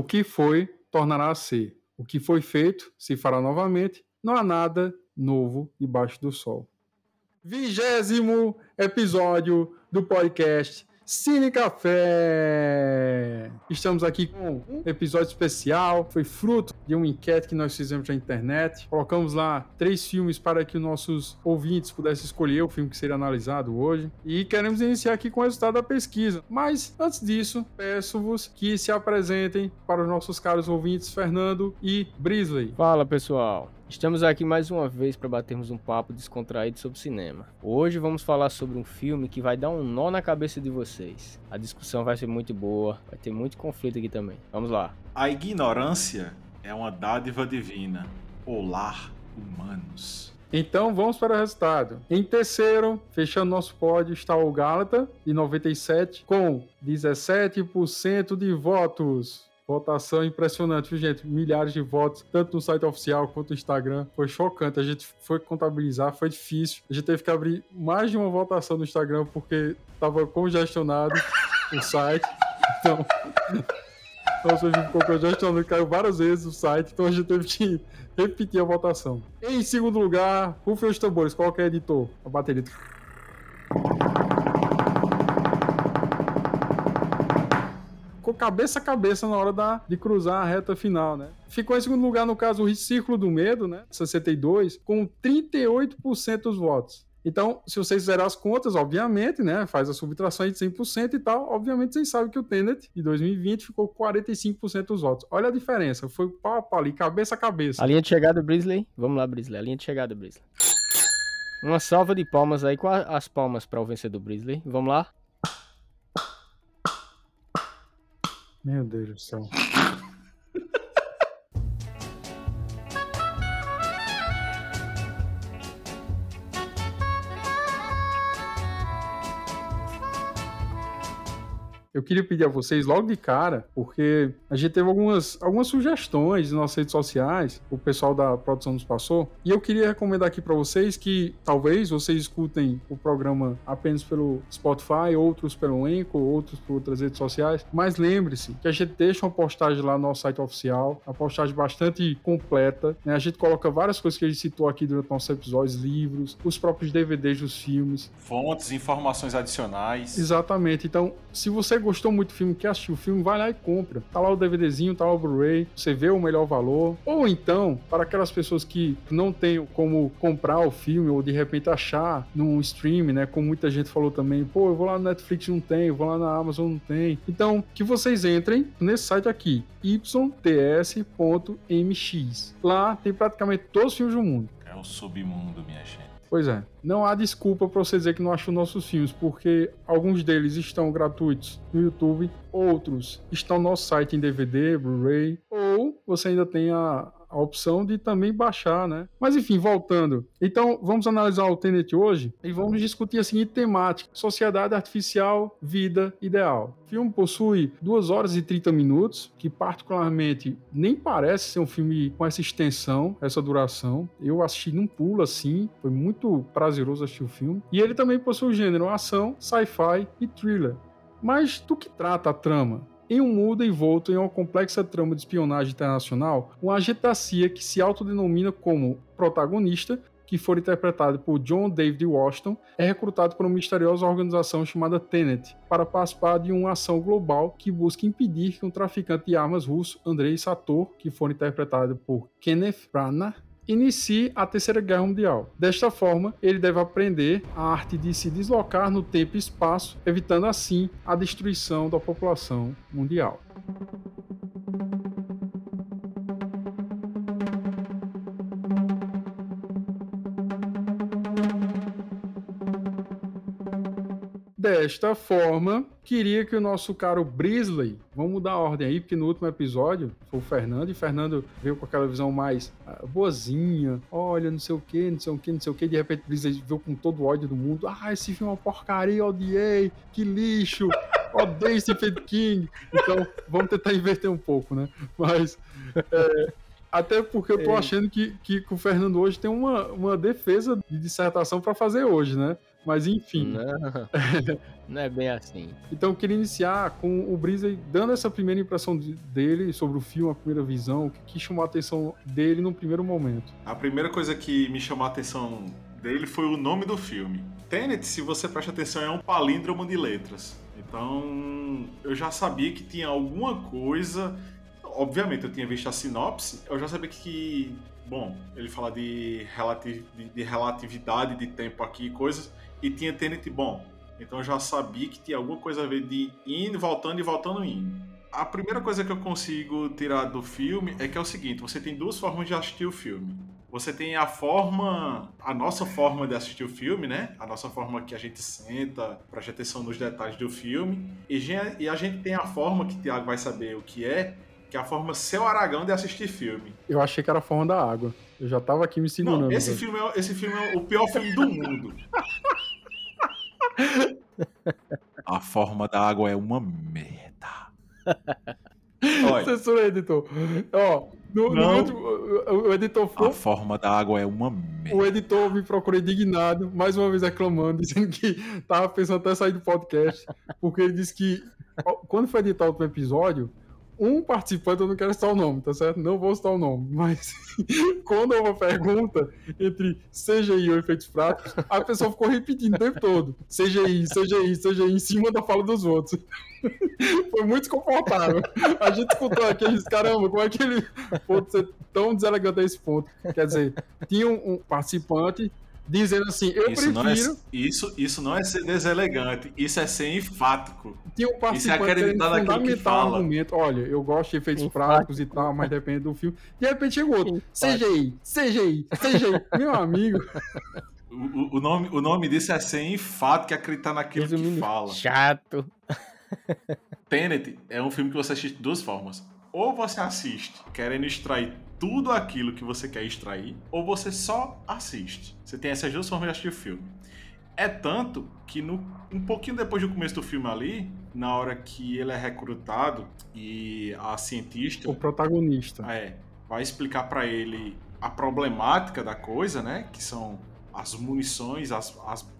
O que foi, tornará a ser. O que foi feito, se fará novamente. Não há nada novo debaixo do sol. Vigésimo episódio do podcast Cine Café! Estamos aqui com um episódio especial, foi fruto de uma enquete que nós fizemos na internet. Colocamos lá três filmes para que os nossos ouvintes pudessem escolher o filme que seria analisado hoje. E queremos iniciar aqui com o resultado da pesquisa. Mas antes disso, peço-vos que se apresentem para os nossos caros ouvintes Fernando e Brisley. Fala pessoal! Estamos aqui mais uma vez para batermos um papo descontraído sobre cinema. Hoje vamos falar sobre um filme que vai dar um nó na cabeça de vocês. A discussão vai ser muito boa, vai ter muito conflito aqui também. Vamos lá. A ignorância é uma dádiva divina. Olá, humanos. Então vamos para o resultado. Em terceiro, fechando nosso pódio, está o Gálata, de 97, com 17% de votos. Votação impressionante, viu, gente? Milhares de votos, tanto no site oficial quanto no Instagram. Foi chocante. A gente foi contabilizar, foi difícil. A gente teve que abrir mais de uma votação no Instagram porque estava congestionado o site. Então, nosso vídeo ficou congestionado, caiu várias vezes o site. Então a gente teve que repetir a votação. Em segundo lugar, rufem os tambores. Qual é editor? A bateria. Ficou cabeça a cabeça na hora da, de cruzar a reta final, né? Ficou em segundo lugar, no caso, o Círculo do Medo, né? 62, com 38% dos votos. Então, se vocês fizerem as contas, obviamente, né, faz a subtração de 100% e tal, obviamente vocês sabem que o Tenet de 2020 ficou com 45% dos votos. Olha a diferença, foi pau a pau ali, cabeça a cabeça. A linha de chegada, Brisley. Vamos lá, Brisley, a linha de chegada, Brisley. Uma salva de palmas aí com as palmas para o vencedor Brisley. Vamos lá. Meu Deus do céu. Eu queria pedir a vocês logo de cara, porque a gente teve algumas, algumas sugestões nas nossas redes sociais, o pessoal da produção nos passou, e eu queria recomendar aqui para vocês que talvez vocês escutem o programa apenas pelo Spotify, outros pelo Enco, outros por outras redes sociais, mas lembre-se que a gente deixa uma postagem lá no nosso site oficial, uma postagem bastante completa, né? A gente coloca várias coisas que a gente citou aqui durante nossos episódios, livros, os próprios DVDs dos filmes. Fontes, informações adicionais. Exatamente. Então, se você gostou muito do filme, quer assistir o filme, vai lá e compra. Tá lá o DVDzinho, tá lá o Blu-ray, você vê o melhor valor. Ou então, para aquelas pessoas que não têm como comprar o filme ou de repente achar num stream, né? Como muita gente falou também, pô, eu vou lá no Netflix não tem, eu vou lá na Amazon não tem. Então, que vocês entrem nesse site aqui, yts.mx. Lá tem praticamente todos os filmes do mundo. É o submundo, minha gente. Pois é. Não há desculpa para você dizer que não achou nossos filmes, porque alguns deles estão gratuitos no YouTube, outros estão no nosso site em DVD, Blu-ray, ou você ainda tem a, a opção de também baixar, né? Mas enfim, voltando. Então, vamos analisar o Tenet hoje e vamos discutir a seguinte temática: sociedade artificial, vida ideal. O filme possui 2 horas e 30 minutos, que particularmente nem parece ser um filme com essa extensão, essa duração. Eu assisti num pulo assim, foi muito prazeroso assistir o filme. E ele também possui o gênero ação, sci-fi e thriller. Mas do que trata a trama? Em um mundo envolto em uma complexa trama de espionagem internacional, um agente que se autodenomina como protagonista, que for interpretado por John David Washington, é recrutado por uma misteriosa organização chamada Tenet para participar de uma ação global que busca impedir que um traficante de armas russo, Andrei Sator, que for interpretado por Kenneth Branagh, inicie a Terceira Guerra Mundial. Desta forma, ele deve aprender a arte de se deslocar no tempo e espaço, evitando assim a destruição da população mundial. Desta forma, queria que o nosso caro Brisley, vamos mudar a ordem aí, porque no último episódio foi o Fernando, e Fernando veio com aquela visão mais uh, boazinha, olha, não sei o que, não sei o que, não sei o que, de repente Brisley veio com todo o ódio do mundo, ah, esse filme é uma porcaria, odiei, que lixo, odeio Stephen King. Então, vamos tentar inverter um pouco, né? Mas, é, até porque eu tô achando que, que, que, o Fernando hoje tem uma, uma defesa de dissertação para fazer hoje, né? Mas enfim. Não, não é bem assim. Então eu queria iniciar com o Brisa dando essa primeira impressão dele sobre o filme, a primeira visão, o que chamou a atenção dele no primeiro momento. A primeira coisa que me chamou a atenção dele foi o nome do filme. Tenet, se você presta atenção, é um palíndromo de letras. Então, eu já sabia que tinha alguma coisa. Obviamente, eu tinha visto a sinopse, eu já sabia que. Bom, ele fala de, relativ, de, de relatividade de tempo aqui, coisas, e tinha Tenet, bom. Então eu já sabia que tinha alguma coisa a ver de indo, voltando e voltando indo. A primeira coisa que eu consigo tirar do filme é que é o seguinte: você tem duas formas de assistir o filme. Você tem a forma, a nossa forma de assistir o filme, né? A nossa forma que a gente senta, preste atenção nos detalhes do filme. E a gente tem a forma que o Thiago vai saber o que é, que é a forma seu Aragão de assistir filme. Eu achei que era a forma da água. Eu já tava aqui me segurando. Não, esse, filme é, esse filme é o pior filme do mundo. a forma da água é uma merda. Olha. Censura, editor. Ó, no, no último, o editor foi. A forma da água é uma merda. O editor me procurou indignado, mais uma vez reclamando, dizendo que tava pensando até sair do podcast, porque ele disse que quando foi editar o último episódio, um participante, eu não quero citar o nome, tá certo? Não vou citar o nome, mas quando houve uma pergunta entre CGI ou efeitos práticos, a pessoa ficou repetindo o tempo todo: CGI, CGI, CGI, em cima da fala dos outros. Foi muito desconfortável. A gente escutou aqui disse: caramba, como é que ele pode ser tão deselegante a esse ponto? Quer dizer, tinha um, um participante dizendo assim, eu isso prefiro... Não é, isso, isso não é ser deselegante, isso é ser enfático. Tinha um participante isso é acreditar naquilo que fala. Argumento. Olha, eu gosto de efeitos enfático. práticos e tal, mas depende do filme. De repente chegou outro, CGI, CGI, CGI, meu amigo... O, o, nome, o nome disso é ser enfático, é acreditar naquilo Resumindo, que fala. Chato. Tenet é um filme que você assiste de duas formas. Ou você assiste querendo extrair tudo aquilo que você quer extrair, ou você só assiste. Você tem essas duas formas de assistir o filme. É tanto que no, um pouquinho depois do começo do filme ali, na hora que ele é recrutado e a cientista. O protagonista. É. Vai explicar para ele a problemática da coisa, né? Que são as munições, as, as,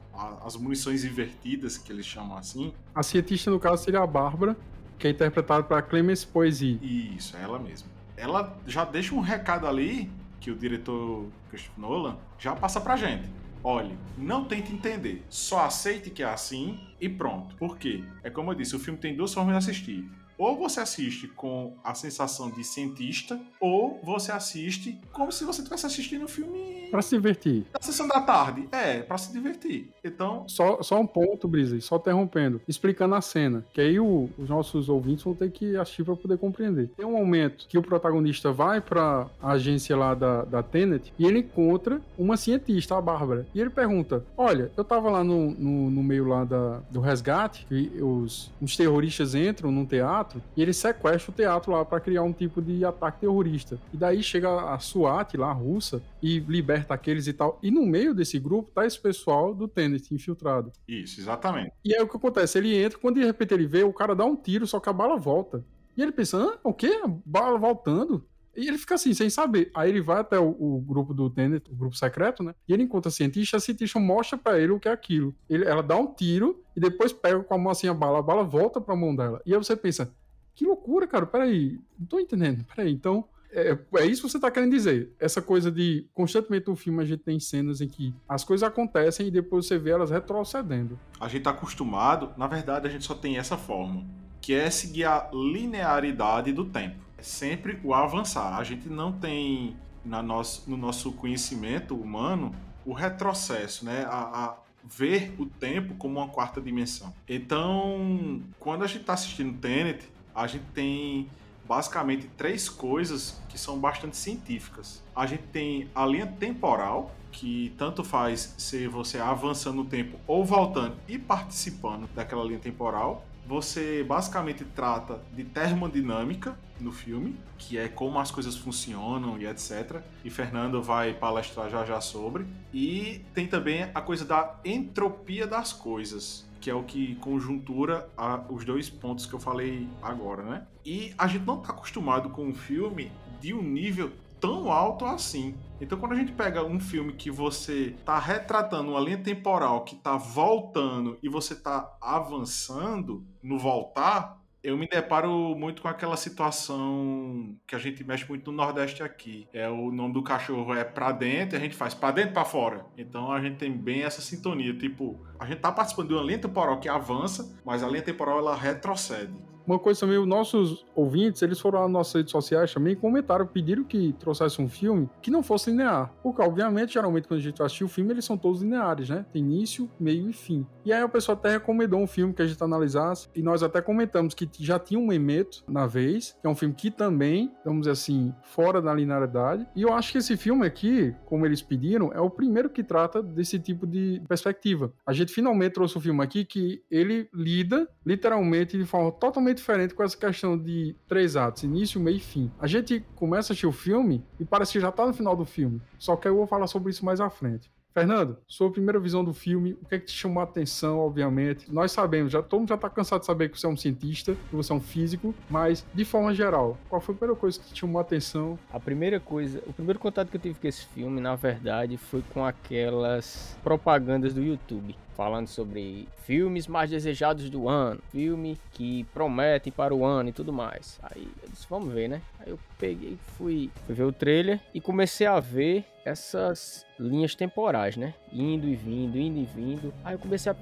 as munições invertidas, que eles chamam assim. A cientista, no caso, seria a Bárbara, que é interpretada para Clemence Poesie. Isso, é ela mesma ela já deixa um recado ali que o diretor Christopher Nolan já passa pra gente. Olhe, não tente entender, só aceite que é assim e pronto. Por quê? É como eu disse, o filme tem duas formas de assistir. Ou você assiste com a sensação de cientista, ou você assiste como se você estivesse assistindo um filme Pra se divertir. Na sessão da tarde. É, pra se divertir. Então. Só, só um ponto, Brisa, só interrompendo. Explicando a cena. Que aí o, os nossos ouvintes vão ter que assistir pra poder compreender. Tem um momento que o protagonista vai pra agência lá da, da Tenet e ele encontra uma cientista, a Bárbara. E ele pergunta: Olha, eu tava lá no, no, no meio lá da, do resgate, e os, os terroristas entram num teatro e eles sequestram o teatro lá para criar um tipo de ataque terrorista. E daí chega a SWAT lá, a russa, e liberta aqueles e tal. E no meio desse grupo tá esse pessoal do Tenet infiltrado. Isso, exatamente. E aí o que acontece? Ele entra, quando de repente ele vê, o cara dá um tiro, só que a bala volta. E ele pensa, ah, o quê? A bala voltando? E ele fica assim, sem saber. Aí ele vai até o, o, grupo do Tenet, o grupo secreto, né? E ele encontra a cientista, a cientista mostra para ele o que é aquilo. Ele, ela dá um tiro e depois pega com a mão assim a bala, a bala volta pra mão dela. E aí você pensa, que loucura, cara, peraí, não tô entendendo, peraí, então é, é isso que você está querendo dizer. Essa coisa de constantemente no filme a gente tem cenas em que as coisas acontecem e depois você vê elas retrocedendo. A gente está acostumado, na verdade a gente só tem essa forma, que é seguir a linearidade do tempo. É sempre o avançar. A gente não tem na nosso, no nosso conhecimento humano o retrocesso, né? A, a ver o tempo como uma quarta dimensão. Então, quando a gente está assistindo Tenet, a gente tem basicamente três coisas que são bastante científicas. A gente tem a linha temporal, que tanto faz se você avançando no tempo ou voltando e participando daquela linha temporal. Você basicamente trata de termodinâmica no filme, que é como as coisas funcionam e etc. E Fernando vai palestrar já já sobre. E tem também a coisa da entropia das coisas, que é o que conjuntura a, os dois pontos que eu falei agora, né? E a gente não está acostumado com um filme de um nível tão alto assim. Então, quando a gente pega um filme que você tá retratando uma linha temporal que tá voltando e você tá avançando no voltar, eu me deparo muito com aquela situação que a gente mexe muito no Nordeste aqui. É o nome do cachorro é pra dentro, a gente faz pra dentro pra fora. Então a gente tem bem essa sintonia. Tipo, a gente tá participando de uma linha temporal que avança, mas a linha temporal ela retrocede. Uma coisa também, os nossos ouvintes, eles foram nas nossas redes sociais também comentaram, pediram que trouxesse um filme que não fosse linear. Porque, obviamente, geralmente quando a gente assistiu o filme, eles são todos lineares, né? Tem início, meio e fim. E aí a pessoa até recomendou um filme que a gente analisasse, e nós até comentamos que já tinha um Memento na vez, que é um filme que também, vamos dizer assim, fora da linearidade. E eu acho que esse filme aqui, como eles pediram, é o primeiro que trata desse tipo de perspectiva. A gente finalmente trouxe um filme aqui que ele lida, literalmente, de forma totalmente diferente com essa questão de três atos, início, meio e fim. A gente começa a assistir o filme e parece que já tá no final do filme. Só que eu vou falar sobre isso mais à frente. Fernando, sua primeira visão do filme, o que é que te chamou a atenção, obviamente? Nós sabemos, já, todo mundo já tá cansado de saber que você é um cientista, que você é um físico, mas de forma geral, qual foi a primeira coisa que te chamou a atenção? A primeira coisa, o primeiro contato que eu tive com esse filme, na verdade, foi com aquelas propagandas do YouTube falando sobre filmes mais desejados do ano, filme que prometem para o ano e tudo mais. Aí eu disse, vamos ver, né? Aí eu peguei, fui, fui ver o trailer e comecei a ver essas linhas temporais, né? Indo e vindo, indo e vindo. Aí eu comecei a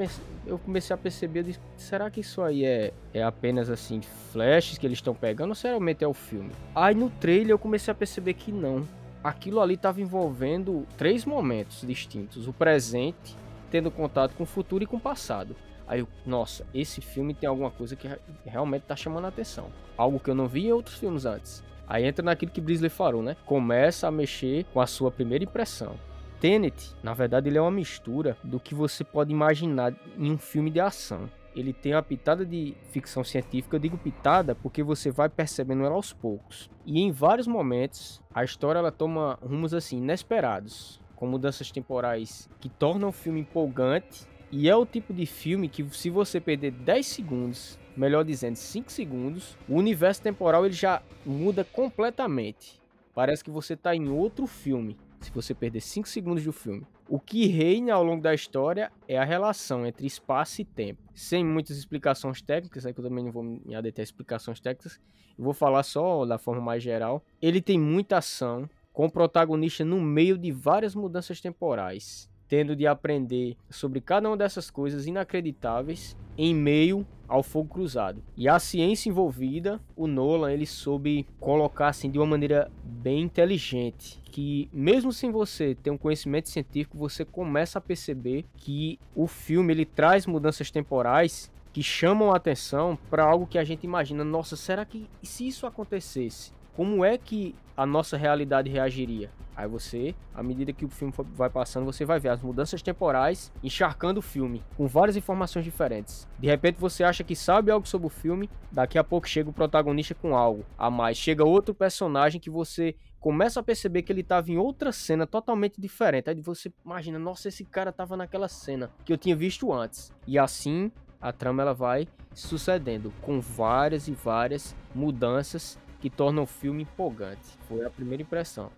eu comecei a perceber, será que isso aí é, é apenas assim flashes que eles estão pegando ou será realmente é o filme? Aí no trailer eu comecei a perceber que não. Aquilo ali estava envolvendo três momentos distintos: o presente, tendo contato com o futuro e com o passado. Aí eu, nossa, esse filme tem alguma coisa que realmente tá chamando a atenção. Algo que eu não vi em outros filmes antes. Aí entra naquilo que Brisley falou, né? Começa a mexer com a sua primeira impressão. Tenet, na verdade, ele é uma mistura do que você pode imaginar em um filme de ação. Ele tem uma pitada de ficção científica, eu digo pitada porque você vai percebendo ela aos poucos. E em vários momentos, a história ela toma rumos assim inesperados com mudanças temporais que tornam o filme empolgante. E é o tipo de filme que, se você perder 10 segundos, melhor dizendo, 5 segundos, o universo temporal ele já muda completamente. Parece que você está em outro filme, se você perder 5 segundos do filme. O que reina ao longo da história é a relação entre espaço e tempo. Sem muitas explicações técnicas, né, que eu também não vou me adeter a explicações técnicas, eu vou falar só da forma mais geral. Ele tem muita ação, com o protagonista no meio de várias mudanças temporais, tendo de aprender sobre cada uma dessas coisas inacreditáveis em meio ao fogo cruzado. E a ciência envolvida, o Nolan, ele soube colocar assim de uma maneira bem inteligente, que mesmo sem você ter um conhecimento científico, você começa a perceber que o filme ele traz mudanças temporais que chamam a atenção para algo que a gente imagina, nossa, será que se isso acontecesse, como é que a nossa realidade reagiria? Aí você, à medida que o filme vai passando, você vai ver as mudanças temporais encharcando o filme, com várias informações diferentes. De repente você acha que sabe algo sobre o filme, daqui a pouco chega o protagonista com algo a mais. Chega outro personagem que você começa a perceber que ele estava em outra cena totalmente diferente. Aí você imagina, nossa, esse cara estava naquela cena que eu tinha visto antes. E assim a trama ela vai sucedendo com várias e várias mudanças que torna o filme empolgante. Foi a primeira impressão.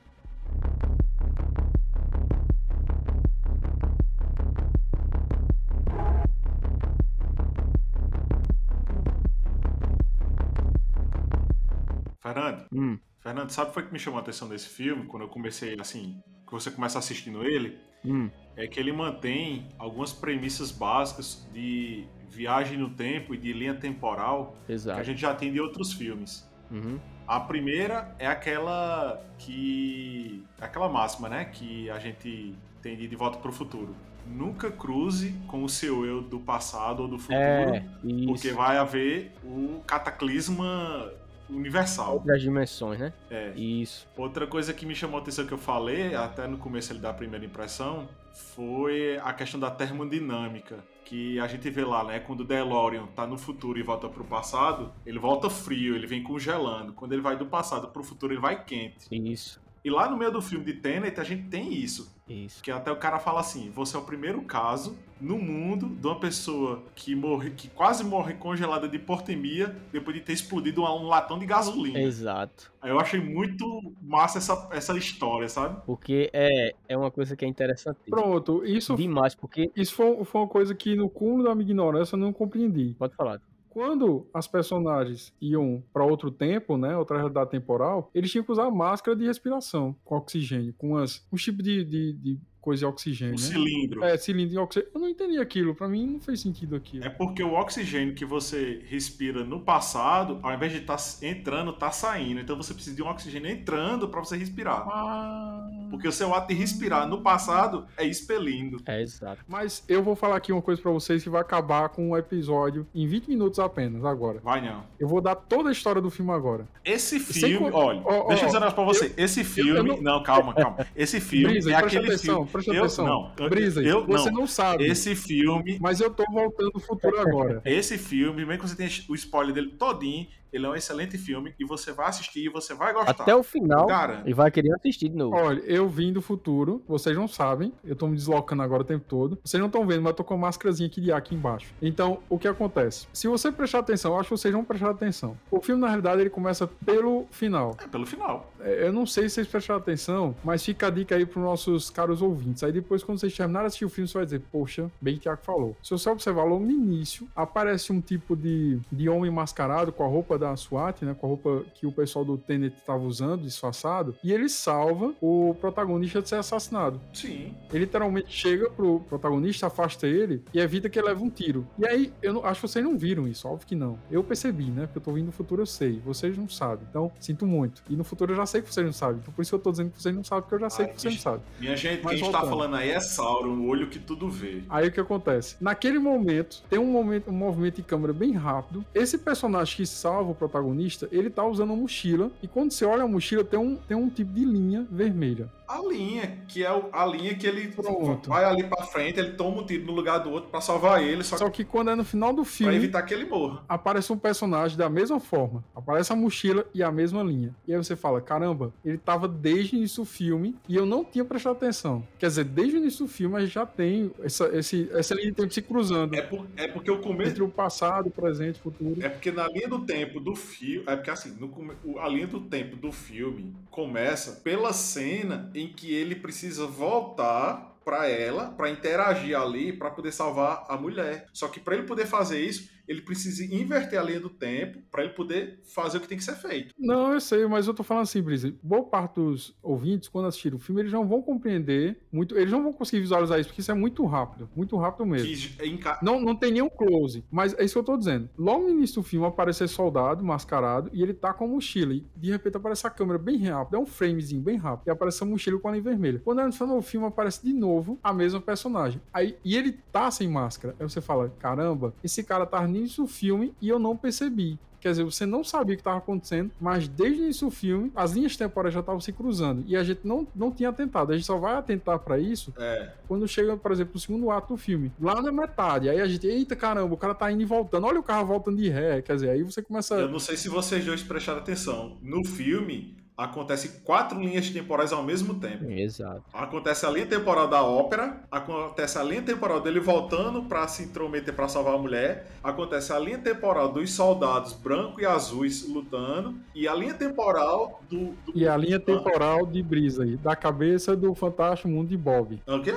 Fernando, hum. Fernando, sabe o que foi que me chamou a atenção desse filme quando eu comecei assim, que você começa assistindo ele? Hum. É que ele mantém algumas premissas básicas de viagem no tempo e de linha temporal Exato. que a gente já tem de outros filmes. Uhum. A primeira é aquela que. aquela máxima, né? Que a gente tem de, de volta para o futuro. Nunca cruze com o seu eu do passado ou do futuro, é, porque vai haver o cataclisma universal. Outras dimensões, né? É. Isso. Outra coisa que me chamou a atenção que eu falei, até no começo ele dá a primeira impressão, foi a questão da termodinâmica. Que a gente vê lá, né? Quando o DeLorean tá no futuro e volta pro passado, ele volta frio, ele vem congelando. Quando ele vai do passado pro futuro, ele vai quente. Isso. E lá no meio do filme de Tenet, a gente tem isso. Isso. Que até o cara fala assim: você é o primeiro caso no mundo de uma pessoa que morre, que quase morre congelada de portemia depois de ter explodido um latão de gasolina. Exato. Aí eu achei muito massa essa, essa história, sabe? Porque é, é uma coisa que é interessante. Pronto, isso, Demais, porque. isso foi, foi uma coisa que no cúmulo da minha ignorância eu não compreendi. Pode falar. Quando as personagens iam para outro tempo, né, outra realidade temporal, eles tinham que usar máscara de respiração com oxigênio, com as, um tipo de, de, de coisa de oxigênio, Um né? cilindro. É, cilindro de oxigênio. Eu não entendi aquilo, pra mim não fez sentido aquilo. É porque o oxigênio que você respira no passado, ao invés de estar entrando, tá saindo. Então você precisa de um oxigênio entrando para você respirar. Ah, Porque o seu ato de respirar no passado é expelindo. É exato. Mas eu vou falar aqui uma coisa pra vocês que vai acabar com o episódio em 20 minutos apenas, agora. Vai não. Eu vou dar toda a história do filme agora. Esse Sem filme, co- olha, Ó, ó, deixa eu dizer um negócio pra você. Esse filme. eu não... não- calma, calma. Esse filme Brisa, é aquele atenção, filme. Presta eu, atenção. Não, Brisa, eu, você não. não sabe. Esse filme. Mas eu tô voltando no futuro agora. Esse filme, mesmo que você tenha o spoiler dele todinho, ele é um excelente filme e você vai assistir e você vai gostar. Até o final. Garanto. E vai querer assistir de novo. Olha, eu vim do futuro, vocês não sabem, eu tô me deslocando agora o tempo todo. Vocês não estão vendo, mas eu tô com a máscarazinha aqui de ar aqui embaixo. Então, o que acontece? Se você prestar atenção, eu acho que vocês vão prestar atenção. O filme, na realidade, ele começa pelo final. É pelo final. É, Eu não sei se vocês prestaram atenção, mas fica a dica aí pros nossos caros ouvintes. Aí depois, quando vocês terminarem de assistir o filme, você vai dizer, poxa, bem que o Thiago falou. Se você observar logo no início, aparece um tipo de, de homem mascarado com a roupa da SWAT, né? Com a roupa que o pessoal do Tenet estava usando, disfarçado, e ele salva o protagonista de ser assassinado. Sim. Ele literalmente chega pro protagonista, afasta ele e evita que ele leve um tiro. E aí, eu não- acho que vocês não viram isso, óbvio que não. Eu percebi, né? Porque eu tô vindo do futuro, eu sei. Vocês não sabem. Então, sinto muito. E no futuro eu já sei que vocês não sabem. Então, por isso que eu tô dizendo que vocês não sabem, porque eu já sei Ai, que vocês não sabem. Minha gente, Mas quem está voltando. falando aí é Sauron, o olho que tudo vê. Aí o que acontece? Naquele momento, tem um momento, um movimento de câmera bem rápido. Esse personagem que salva o protagonista, ele tá usando uma mochila. E quando você olha a mochila, tem um, tem um tipo de linha vermelha. A linha, que é a linha que ele Pronto. vai ali pra frente, ele toma um tiro no lugar do outro pra salvar ele, só, Só que que quando é no final do pra filme. evitar que ele morra. aparece um personagem da mesma forma. Aparece a mochila e a mesma linha. E aí você fala: caramba, ele tava desde o início do filme e eu não tinha prestado atenção. Quer dizer, desde o início do filme a gente já tem essa, esse, essa linha de tempo se cruzando É, por- é porque o começo. entre o passado, o presente o futuro. É porque na linha do tempo do filme. É porque assim, no a linha do tempo do filme começa pela cena em que ele precisa voltar pra ela, pra interagir ali, pra poder salvar a mulher. Só que pra ele poder fazer isso, ele precisa inverter a linha do tempo pra ele poder fazer o que tem que ser feito. Não, eu sei, mas eu tô falando assim, Brisa. Boa parte dos ouvintes, quando assistirem o filme, eles não vão compreender muito. Eles não vão conseguir visualizar isso, porque isso é muito rápido. Muito rápido mesmo. Enca- Não, não tem nenhum close, mas é isso que eu tô dizendo. Logo no início do filme aparece esse soldado mascarado e ele tá com a mochila. E de repente aparece a câmera bem rápido, é um framezinho bem rápido. E aparece a mochila com a linha vermelha. Quando é no final do filme aparece de novo a mesma personagem. Aí, e ele tá sem máscara. Aí você fala: caramba, esse cara tá início do filme e eu não percebi. Quer dizer, você não sabia o que estava acontecendo, mas desde o início do filme, as linhas temporais já estavam se cruzando. E a gente não, não tinha atentado. A gente só vai atentar para isso É, quando chega, por exemplo, o segundo ato do filme. Lá na metade. Aí a gente, eita caramba, o cara tá indo e voltando. Olha o carro voltando de ré. Quer dizer, aí você começa. eu não sei se vocês dois prestaram atenção. No filme, acontece quatro linhas temporais ao mesmo tempo. Exato. Acontece a linha temporal da ópera, acontece a linha temporal dele voltando pra se intrometer pra salvar a mulher, acontece a linha temporal dos soldados branco e azuis lutando, e a linha temporal do. do... E a linha temporal de brisa aí, da cabeça do Fantástico Mundo de Bob. Ah, o quê?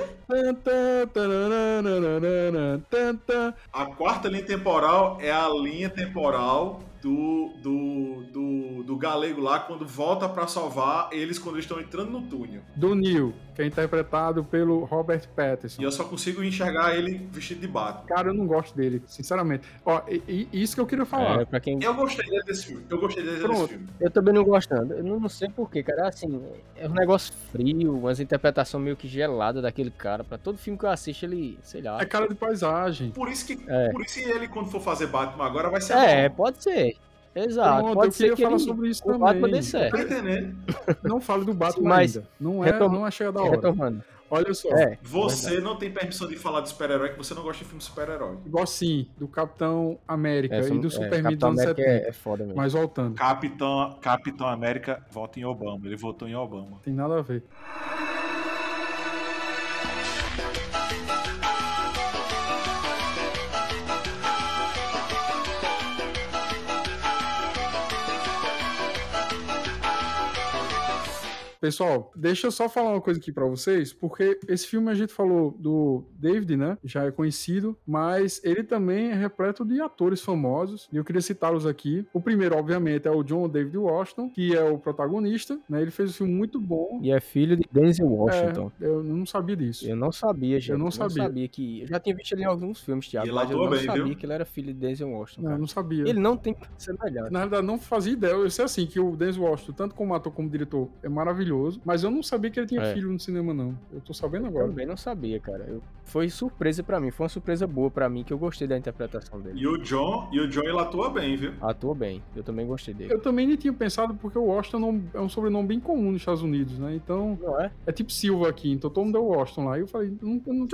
A quarta linha temporal é a linha temporal do, do, do, do galego lá quando volta pra salvar eles quando eles estão entrando no túnel. Do Neil, que é interpretado pelo Robert Pattinson. E eu só consigo enxergar ele vestido de Batman. Cara, eu não gosto dele, sinceramente. Ó, e, e isso que eu queria falar. É, pra quem. Eu gostei dele desse filme. Eu gostei dele desse Pronto. filme. Eu também não gostando. Eu não, não sei porquê, cara. Assim, é um negócio frio, umas interpretações meio que gelada daquele cara. Pra todo filme que eu assisto, ele, sei lá. É cara de paisagem. Por isso que, É. por isso que ele, quando for fazer Batman agora, vai ser É, bom. pode ser. Exato. Pronto, pode eu ser queria que falar ele, sobre isso o Batman também. dê certo. Não fale do Batman Mas, ainda. Não é, retom- não é chega da hora. Retomando. Olha só. É. Você não tem permissão de falar de super-herói que você não gosta de filme super-herói. Igual sim, do Capitão América Essa- e do é, Superman dos Capitão anos América 70. é, é foda mesmo. Mas voltando, Capitão, Capitão América vota em Obama. Ele votou em Obama. tem nada a ver. Pessoal, deixa eu só falar uma coisa aqui para vocês, porque esse filme a gente falou do David, né? Já é conhecido, mas ele também é repleto de atores famosos, e eu queria citá-los aqui. O primeiro, obviamente, é o John David Washington, que é o protagonista, né? Ele fez um filme muito bom. E é filho de Denzel Washington. É, eu não sabia disso. Eu não sabia, gente. Eu não sabia. sabia que. Eu já tinha visto ele em alguns filmes, Thiago, ele mas eu não bem, sabia viu? que ele era filho de Denzel Washington. Não, eu não sabia. Ele não tem semelhança. Na realidade, não fazia ideia. Eu sei assim que o Denzel Washington, tanto como ator como diretor, é maravilhoso, mas eu não sabia que ele tinha É. filho no cinema, não. Eu tô sabendo agora. Também não sabia, cara. Eu- Foi surpresa pra mim, foi uma surpresa boa pra mim, que eu gostei da interpretação dele. E o John, e o John ele atua bem, viu? Atua bem, eu também gostei dele. Eu também nem tinha pensado porque o Washington não- é um sobrenome bem comum nos Estados Unidos, né? Então, Não é? é tipo Silva aqui, então todo mundo é Washington lá. E eu falei, não, eu não-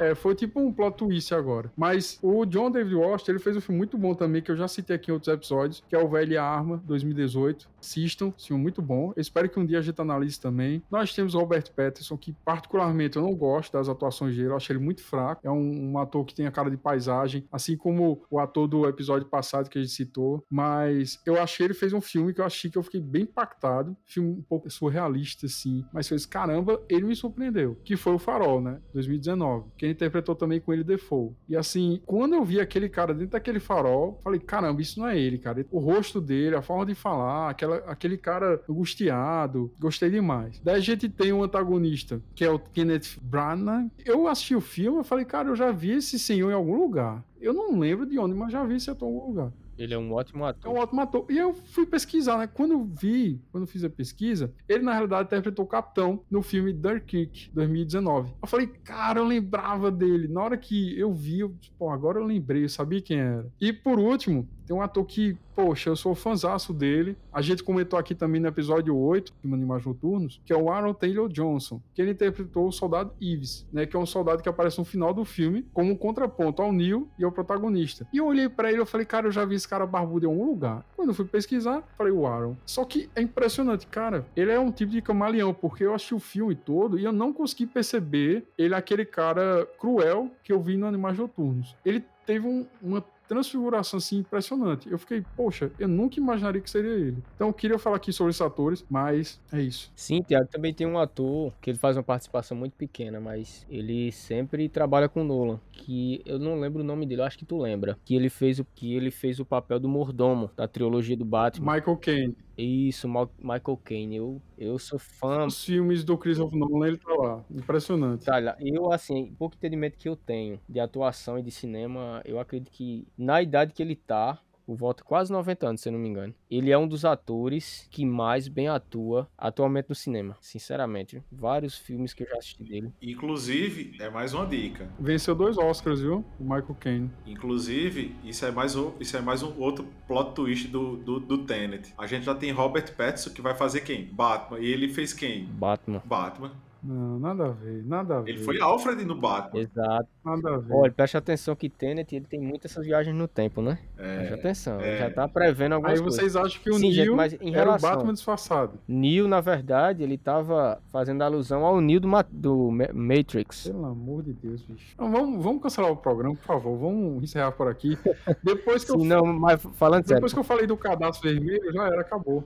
É, foi tipo um plot twist agora. Mas o John David Washington, ele fez um filme muito bom também, que eu já citei aqui em outros episódios, que é o Velha e a Arma, 2018. Assistam, filme muito bom. Eu espero que um dia a gente analise também. Nós temos o Robert Pattinson, que particularmente eu não gosto das atuações dele, eu acho ele muito fraco. É um, um ator que tem a cara de paisagem, assim como o ator do episódio passado que a gente citou. Mas eu achei que ele fez um filme que eu achei que eu fiquei bem impactado. Filme um pouco surrealista, assim. Mas fez, caramba, ele me surpreendeu. Que foi o Farol, né? 2019. Quem interpretou também com ele Defoe. E assim, quando eu vi aquele cara dentro daquele farol, falei, caramba, isso não é ele, cara. O rosto dele, a forma de falar, aquela, aquele cara angustiado, gostei demais. Daí a gente tem um antagonista, que é o Kenneth Branagh. Eu assisti o filme, eu falei, cara, eu já vi esse senhor em algum lugar. Eu não lembro de onde, mas já vi esse ator em algum lugar. Ele é um ótimo É ator. um ótimo ator. E eu fui pesquisar, né? Quando eu vi, quando eu fiz a pesquisa, ele na realidade interpretou o Capitão no filme Dunkirk, 2019. Eu falei, cara, eu lembrava dele. Na hora que eu vi, eu, pô, agora eu lembrei, eu sabia quem era. E por último, tem um ator que, poxa, eu sou fãzaço dele. A gente comentou aqui também no episódio 8, de Animais Noturnos, que é o Aaron Taylor Johnson, que ele interpretou o soldado Ives, né? Que é um soldado que aparece no final do filme como um contraponto ao Neil e ao protagonista. E eu olhei pra ele e falei, cara, eu já vi esse cara barbudo em algum lugar. Quando eu fui pesquisar, falei, o Aaron. Só que é impressionante, cara. Ele é um tipo de camaleão, porque eu assisti o filme todo e eu não consegui perceber ele aquele cara cruel que eu vi no Animais Noturnos. Ele teve um- uma transfiguração assim impressionante. Eu fiquei, poxa, eu nunca imaginaria que seria ele. Então eu queria falar aqui sobre esses atores, mas é isso. Sim, Thiago, também tem um ator que ele faz uma participação muito pequena, mas ele sempre trabalha com Nolan, que eu não lembro o nome dele, eu acho que tu lembra, que ele fez o que ele fez o papel do mordomo da trilogia do Batman. Michael Caine. Isso, Ma- Michael Caine. Eu, eu sou fã. Os filmes do Christopher Nolan, ele tá lá. Impressionante. Tá, lá, eu, assim, pouco entendimento que eu tenho de atuação e de cinema, eu acredito que na idade que ele tá, por volta quase 90 anos, se eu não me engano, ele é um dos atores que mais bem atua atualmente no cinema, sinceramente. Vários filmes que eu já assisti dele. Inclusive, é mais uma dica. Venceu dois Oscars, viu? O Michael Caine. Inclusive, isso é mais um, isso é mais um outro plot twist do, do, do Tenet. A gente já tem Robert Pattinson que vai fazer quem? Batman. E ele fez quem? Batman. Batman. Não, nada a ver, nada a ver. Ele foi Alfred no Batman. Exato. Nada a ver. Olha, preste atenção que Tenet, ele tem muitas essas viagens no tempo, né? Preste É, atenção, ele é. já tá prevendo algumas Aí coisas. vocês acham que o Sim, Neil gente, mas em era o relação- Batman disfarçado. Neo, na verdade, ele tava fazendo alusão ao Neo do, Ma- do Ma- Matrix. Pelo amor de Deus, bicho. Não, vamos, vamos cancelar o programa, por favor. Vamos encerrar por aqui. Depois que, eu, Sim, não, mas falando sério, depois que eu falei do cadastro vermelho, já era, acabou.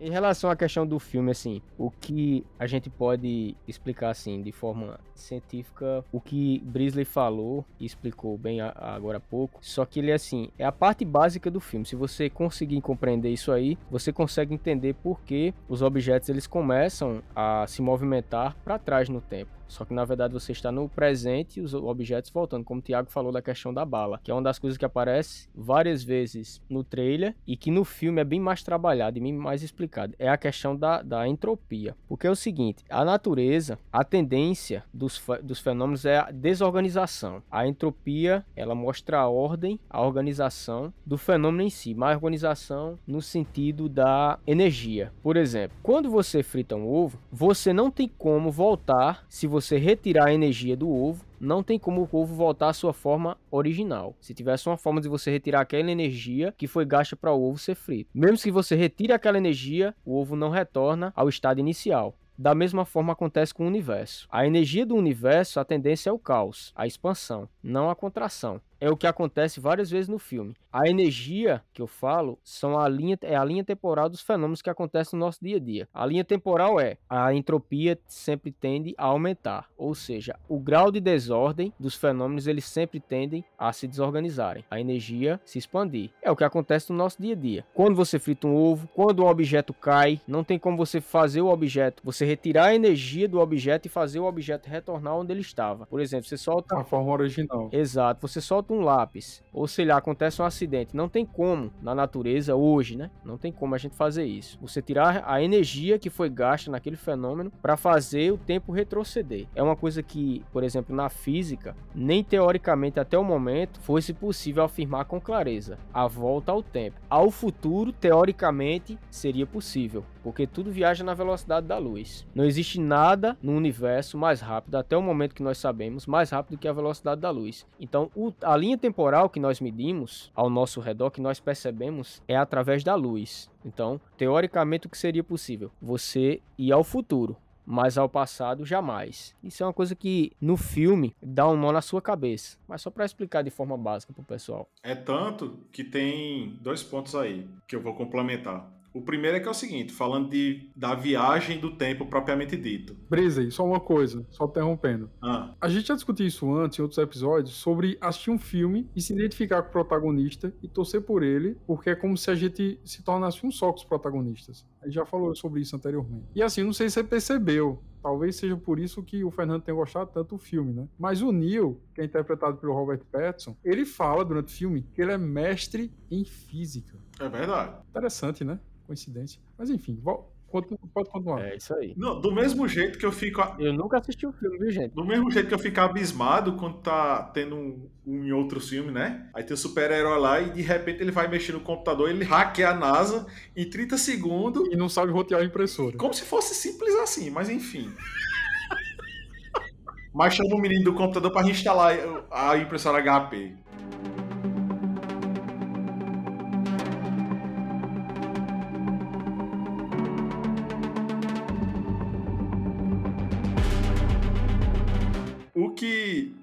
Em relação à questão do filme, assim, o que a gente pode explicar, assim, de forma científica, o que Brisley falou e explicou bem agora há pouco, só que ele, assim, é a parte básica do filme. Se você conseguir compreender isso aí, você consegue entender por que os objetos, eles começam a se movimentar para trás no tempo. Só que na verdade você está no presente e os objetos voltando, como o Thiago falou da questão da bala, que é uma das coisas que aparece várias vezes no trailer e que no filme é bem mais trabalhado e bem mais explicado. É a questão da, da entropia. Porque é o seguinte: a natureza, a tendência dos, dos fenômenos é a desorganização. A entropia, ela mostra a ordem, a organização do fenômeno em si, mas organização no sentido da energia. Por exemplo, quando você frita um ovo, você não tem como voltar se você retirar a energia do ovo. Não tem como o ovo voltar à sua forma original. Se tivesse uma forma de você retirar aquela energia que foi gasta para o ovo ser frito. Mesmo que você retire aquela energia, o ovo não retorna ao estado inicial. Da mesma forma acontece com o universo. A energia do universo, a tendência é o caos, a expansão, não a contração é o que acontece várias vezes no filme. A energia que eu falo são a linha, é a linha temporal dos fenômenos que acontecem no nosso dia a dia. A linha temporal é a entropia sempre tende a aumentar, ou seja, o grau de desordem dos fenômenos eles sempre tendem a se desorganizarem, a energia se expandir. É o que acontece no nosso dia a dia. Quando você frita um ovo, quando um objeto cai, não tem como você fazer o objeto, você retirar a energia do objeto e fazer o objeto retornar onde ele estava. Por exemplo, você solta a forma original. Exato, você solta um lápis, ou sei lá, acontece um acidente, não tem como na natureza hoje, né? Não tem como a gente fazer isso. Você tirar a energia que foi gasta naquele fenômeno para fazer o tempo retroceder. É uma coisa que, por exemplo, na física, nem teoricamente até o momento fosse possível afirmar com clareza a volta ao tempo. Ao futuro, teoricamente, seria possível, porque tudo viaja na velocidade da luz. Não existe nada no universo mais rápido, até o momento que nós sabemos, mais rápido que a velocidade da luz. Então, o, a linha temporal que nós medimos ao nosso redor, que nós percebemos, é através da luz. Então, teoricamente, o que seria possível? Você ir ao futuro, mas ao passado jamais. Isso é uma coisa que no filme dá um nó na sua cabeça, mas só para explicar de forma básica pro pessoal. É tanto que tem dois pontos aí que eu vou complementar. O primeiro é que é o seguinte, falando de, da viagem do tempo propriamente dito. Brisa, só uma coisa, só interrompendo. Ah. A gente já discutiu isso antes, em outros episódios, sobre assistir um filme e se identificar com o protagonista e torcer por ele, porque é como se a gente se tornasse um só com os protagonistas. A gente já falou sobre isso anteriormente. E assim, não sei se você percebeu, Talvez seja por isso que o Fernando tenha gostado tanto do filme, né? Mas o Neil, que é interpretado pelo Robert Pattinson, ele fala durante o filme que ele é mestre em física. É verdade. Interessante, né? Coincidência. Mas enfim, pode continuar. É isso aí. Não, do mesmo jeito que eu fico. Eu nunca assisti o filme, viu, gente? Do mesmo jeito que eu fico abismado quando tá tendo um, um em outro filme, né? Aí tem o super-herói lá e de repente ele vai mexer no computador, ele hackeia a NASA em 30 segundos. E não sabe rotear a impressora. Como se fosse simples assim, mas enfim. mas chama o menino do computador para instalar a impressora HP.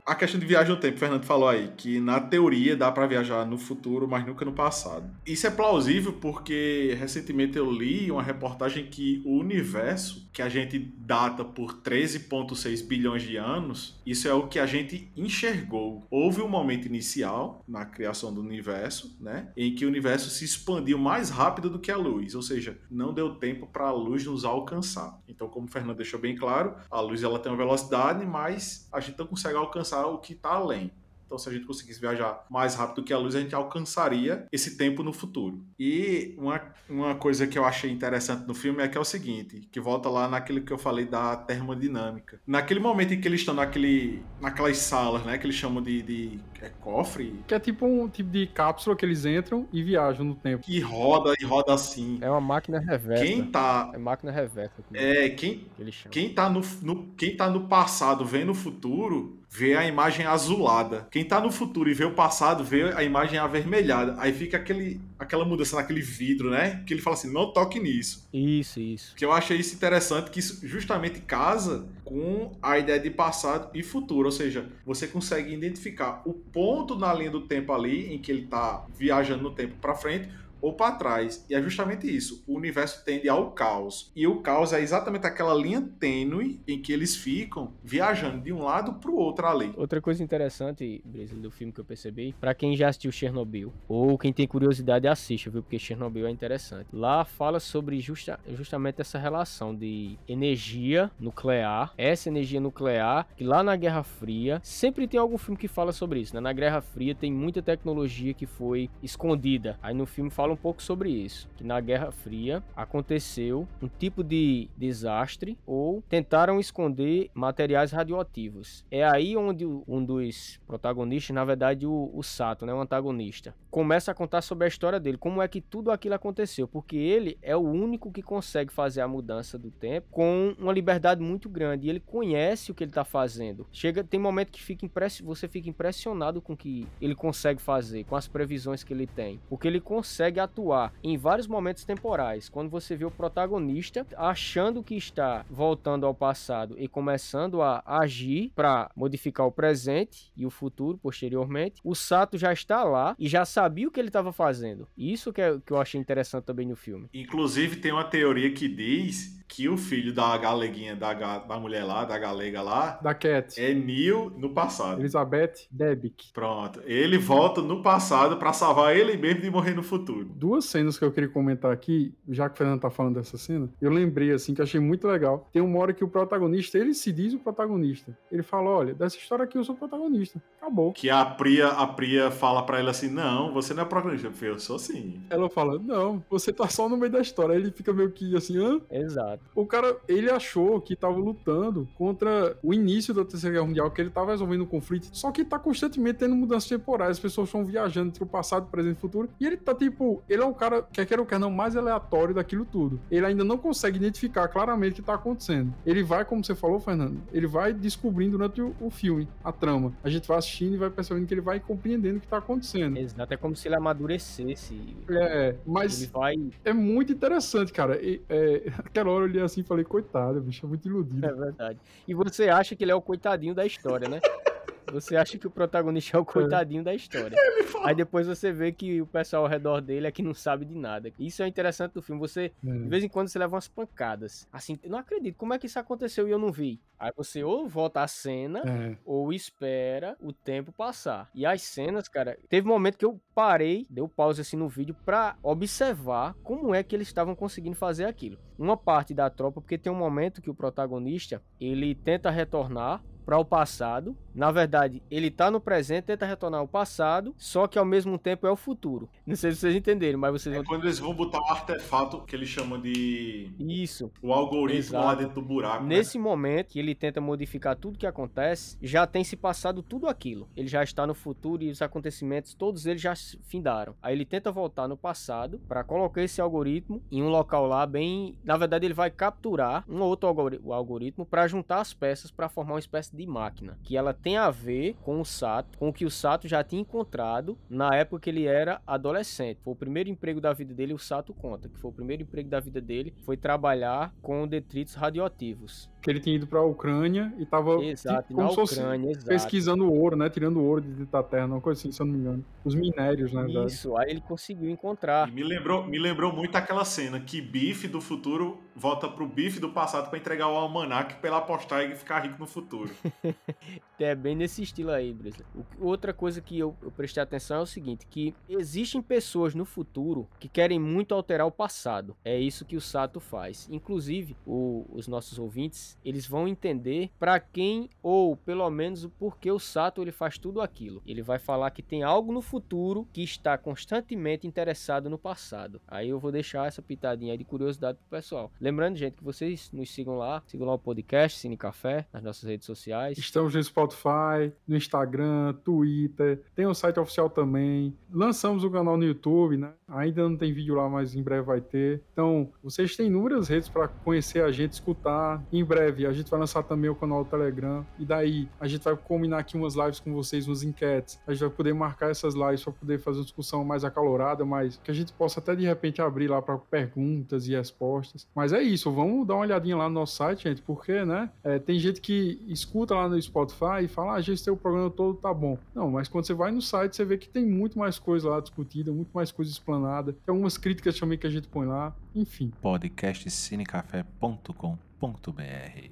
A questão de viagem no tempo, o Fernando falou aí, que na teoria dá para viajar no futuro, mas nunca no passado. Isso é plausível porque recentemente eu li uma reportagem que o universo, que a gente data por 13,6 bilhões de anos, isso é o que a gente enxergou. Houve um momento inicial na criação do universo, né, em que o universo se expandiu mais rápido do que a luz, ou seja, não deu tempo para a luz nos alcançar. Então, como o Fernando deixou bem claro, a luz ela tem uma velocidade, mas a gente não consegue alcançar o que está além. Então, se a gente conseguisse viajar mais rápido que a luz, a gente alcançaria esse tempo no futuro. E uma, uma coisa que eu achei interessante no filme é que é o seguinte, que volta lá naquilo que eu falei da termodinâmica. Naquele momento em que eles estão naquele, naquelas salas, né, que eles chamam de, de é cofre? Que é tipo um tipo de cápsula que eles entram e viajam no tempo. Que roda e roda assim. É uma máquina reversa. Quem tá... É máquina reversa. É, quem, quem, tá no, no, quem tá no passado vendo o futuro vê a imagem azulada. Quem tá no futuro e vê o passado vê a imagem avermelhada. Aí fica aquele, aquela mudança naquele vidro, né? Que ele fala assim: não toque nisso. Isso, isso. Que eu achei isso interessante, que isso justamente casa com a ideia de passado e futuro. Ou seja, você consegue identificar o ponto na linha do tempo ali em que ele tá viajando no tempo para frente ou para trás. E é justamente isso. O universo tende ao caos. E o caos é exatamente aquela linha tênue em que eles ficam viajando de um lado para o outro ali. Outra coisa interessante, Brasil, do filme que eu percebi, para quem já assistiu Chernobyl, ou quem tem curiosidade, assista, viu? Porque Chernobyl é interessante. Lá fala sobre justa, justamente essa relação de energia nuclear, essa energia nuclear, que lá na Guerra Fria, sempre tem algum filme que fala sobre isso, né? Na Guerra Fria tem muita tecnologia que foi escondida. Aí no filme fala fala um pouco sobre isso, que na Guerra Fria aconteceu um tipo de desastre ou tentaram esconder materiais radioativos. É aí onde um dos protagonistas, na verdade o, o Sato, né, o antagonista, começa a contar sobre a história dele, como é que tudo aquilo aconteceu, porque ele é o único que consegue fazer a mudança do tempo com uma liberdade muito grande e ele conhece o que ele está fazendo. Chega, tem momento que fica impress... você fica impressionado com o que ele consegue fazer, com as previsões que ele tem, porque ele consegue consegue atuar em vários momentos temporais. Quando você vê o protagonista achando que está voltando ao passado e começando a agir para modificar o presente e o futuro posteriormente, o Sato já está lá e já sabia o que ele estava fazendo. Isso que, é, que eu achei interessante também no filme. Inclusive, tem uma teoria que diz que o filho da galeguinha, da, da mulher lá, da galega lá, da Cat, é Neil no passado. Elizabeth Debicki. Pronto. Ele volta no passado para salvar ele mesmo de morrer no futuro. Duas cenas que eu queria comentar aqui, já que o Fernando tá falando dessa cena, eu lembrei assim que achei muito legal. Tem uma hora que o protagonista, ele se diz o protagonista. Ele fala: "Olha, dessa história aqui eu sou o protagonista". Acabou. Que a Priya, a Priya fala para ele assim: "Não, você não é protagonista". Eu sou sim. Ela fala: "Não, você tá só no meio da história". Aí ele fica meio que assim: "Hã?". Exato. O cara, ele achou que tava lutando contra o início da Terceira Guerra Mundial, que ele tava resolvendo o conflito, só que tá constantemente tendo mudanças temporais, as pessoas estão viajando entre o passado, presente e futuro, e ele tá tipo, ele é o cara, quer queira ou quer não, mais aleatório daquilo tudo. Ele ainda não consegue identificar claramente o que tá acontecendo. Ele vai, como você falou, Fernando, ele vai descobrindo durante o, o filme, a trama. A gente vai assistindo e vai percebendo que ele vai compreendendo o que tá acontecendo. Exato, é como se ele amadurecesse. É, mas vai... é muito interessante, cara. E, é, aquela hora eu olhei assim e falei, coitado, bicho, é muito iludido. É verdade. E você acha que ele é o coitadinho da história, né? Você acha que o protagonista é o coitadinho da história. Aí depois você vê que o pessoal ao redor dele é que não sabe de nada. Isso é interessante do filme. Você, é. de vez em quando, você leva umas pancadas. Assim, eu não acredito. Como é que isso aconteceu e eu não vi? Aí você ou volta a cena, é. ou espera o tempo passar. E as cenas, cara, teve um momento que eu parei, deu pausa assim no vídeo pra observar como é que eles estavam conseguindo fazer aquilo. Uma parte da tropa, porque tem um momento que o protagonista, ele tenta retornar para o passado. Na verdade, ele tá no presente, tenta retornar ao passado, só que ao mesmo tempo é o futuro. Não sei se vocês entenderam, mas vocês é vão... quando eles vão botar um artefato que eles chamam de isso, o algoritmo Exato. lá dentro do buraco. Né? Nesse né? momento que ele tenta modificar tudo que acontece, já tem se passado tudo aquilo. Ele já está no futuro e os acontecimentos todos eles já findaram. Aí ele tenta voltar no passado para colocar esse algoritmo em um local lá bem, na verdade ele vai capturar um outro algoritmo para juntar as peças para formar uma espécie de máquina, que ela tem a ver com o Sato, com o que o Sato já tinha encontrado na época que ele era adolescente. Foi o primeiro emprego da vida dele, o Sato conta, que foi o primeiro emprego da vida dele, foi trabalhar com detritos radioativos que ele tinha ido para a Ucrânia e estava exato, como se Ucrânia, exato. pesquisando ouro, né? Tirando ouro de da terra, uma coisa assim, se eu não me engano. Os minérios, né? Isso, aí ele conseguiu encontrar. E me lembrou, me lembrou muito aquela cena que Bife do futuro volta pro Bife do passado para entregar o almanac pra ele apostar e ficar rico no futuro. é bem nesse estilo aí, Brisa. Outra coisa que eu, eu prestei atenção é o seguinte, que existem pessoas no futuro que querem muito alterar o passado. É isso que o Sato faz. Inclusive, o, os nossos ouvintes eles vão entender para quem ou pelo menos o porquê o Sato ele faz tudo aquilo. Ele vai falar que tem algo no futuro que está constantemente interessado no passado. Aí eu vou deixar essa pitadinha de curiosidade pro pessoal. Lembrando, gente, que vocês nos sigam lá, sigam lá o podcast Cine Café nas nossas redes sociais. Estamos no Spotify, no Instagram, Twitter, tem o site oficial também. Lançamos o canal no YouTube, né? Ainda não tem vídeo lá, mas em breve vai ter. Então, vocês têm inúmeras redes para conhecer a gente, escutar. Em breve a gente vai lançar também o canal do Telegram. E daí a gente vai combinar aqui umas lives com vocês, umas enquetes. A gente vai poder marcar essas lives para poder fazer uma discussão mais acalorada, mas que a gente possa até de repente abrir lá para perguntas e respostas. Mas é isso, vamos dar uma olhadinha lá no nosso site, gente, porque, né? É, tem gente que escuta lá no Spotify e fala, ah, gente, tem o programa todo, tá bom. Não, mas quando você vai no site, você vê que tem muito mais coisa lá discutida, muito mais coisa explanada. Tem algumas críticas também que a gente põe lá, enfim. podcastcinecafé.com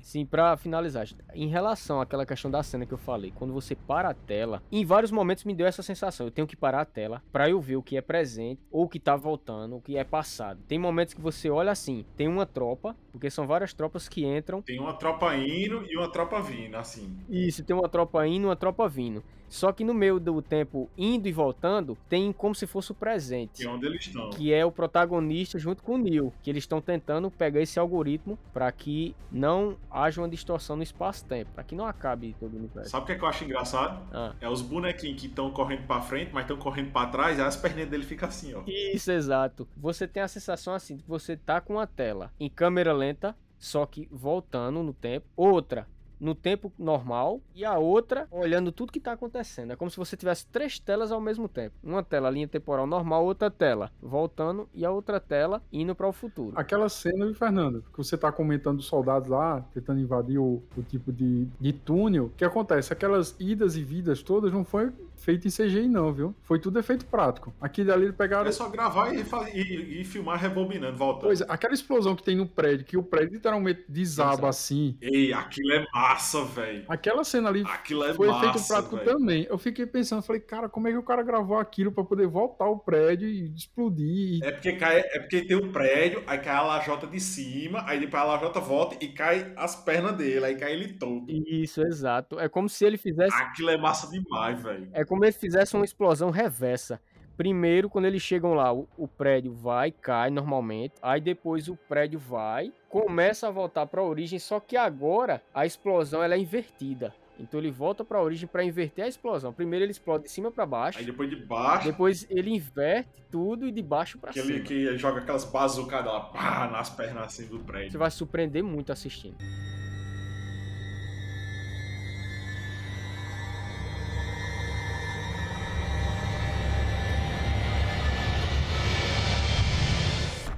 Sim, para finalizar, em relação àquela questão da cena que eu falei, quando você para a tela, em vários momentos me deu essa sensação, eu tenho que parar a tela para eu ver o que é presente ou o que tá voltando, o que é passado. Tem momentos que você olha assim, tem uma tropa, porque são várias tropas que entram. Tem uma tropa indo e uma tropa vindo, assim. Isso, tem uma tropa indo e uma tropa vindo. Só que no meio do tempo indo e voltando, tem como se fosse o presente. Que é onde eles estão. Que é o protagonista junto com o Neil. Que eles estão tentando pegar esse algoritmo para que não haja uma distorção no espaço-tempo. Para que não acabe todo o universo. Sabe o que, é que eu acho engraçado? Ah. É os bonequinhos que estão correndo para frente, mas estão correndo para trás, as perninhas dele ficam assim, ó. Isso, exato. Você tem a sensação assim, que você tá com a tela em câmera lenta, só que voltando no tempo. Outra, no tempo normal e a outra olhando tudo que tá acontecendo. É como se você tivesse três telas ao mesmo tempo. Uma tela linha temporal normal, outra tela voltando e a outra tela indo para o futuro. Aquela cena, Fernando, que você tá comentando dos soldados lá tentando invadir o, o tipo de, de túnel, o que acontece? Aquelas idas e vidas todas não foi feito em CGI, não, viu? Foi tudo efeito prático. Aqui dali pegaram. É só gravar e, e, e, filmar rebobinando, voltando. Pois é, aquela explosão que tem no prédio, que o prédio literalmente desaba Exato. assim. Ei, aquilo é massa, velho. Aquela cena ali aquilo é foi massa, efeito prático véio. também. Eu fiquei pensando, falei, cara, como é que o cara gravou aquilo para poder voltar o prédio e explodir? É porque cai, é porque tem o um prédio, aí cai a lajota de cima, aí depois a lajota volta e cai as pernas dele, aí cai ele todo. Isso, exato. É como se ele fizesse. Aquilo é massa demais, velho. É como se fizesse uma explosão reversa. Primeiro, quando eles chegam lá, o, o, prédio vai, cai normalmente. Aí depois o prédio vai, começa a voltar para a origem, só que agora a explosão ela é invertida. Então ele volta para a origem para inverter a explosão. Primeiro ele explode de cima para baixo. Aí depois de baixo. Depois ele inverte tudo e de baixo para cima. Ele que joga aquelas bazucadas lá pá, nas pernas assim do prédio. Você vai surpreender muito assistindo.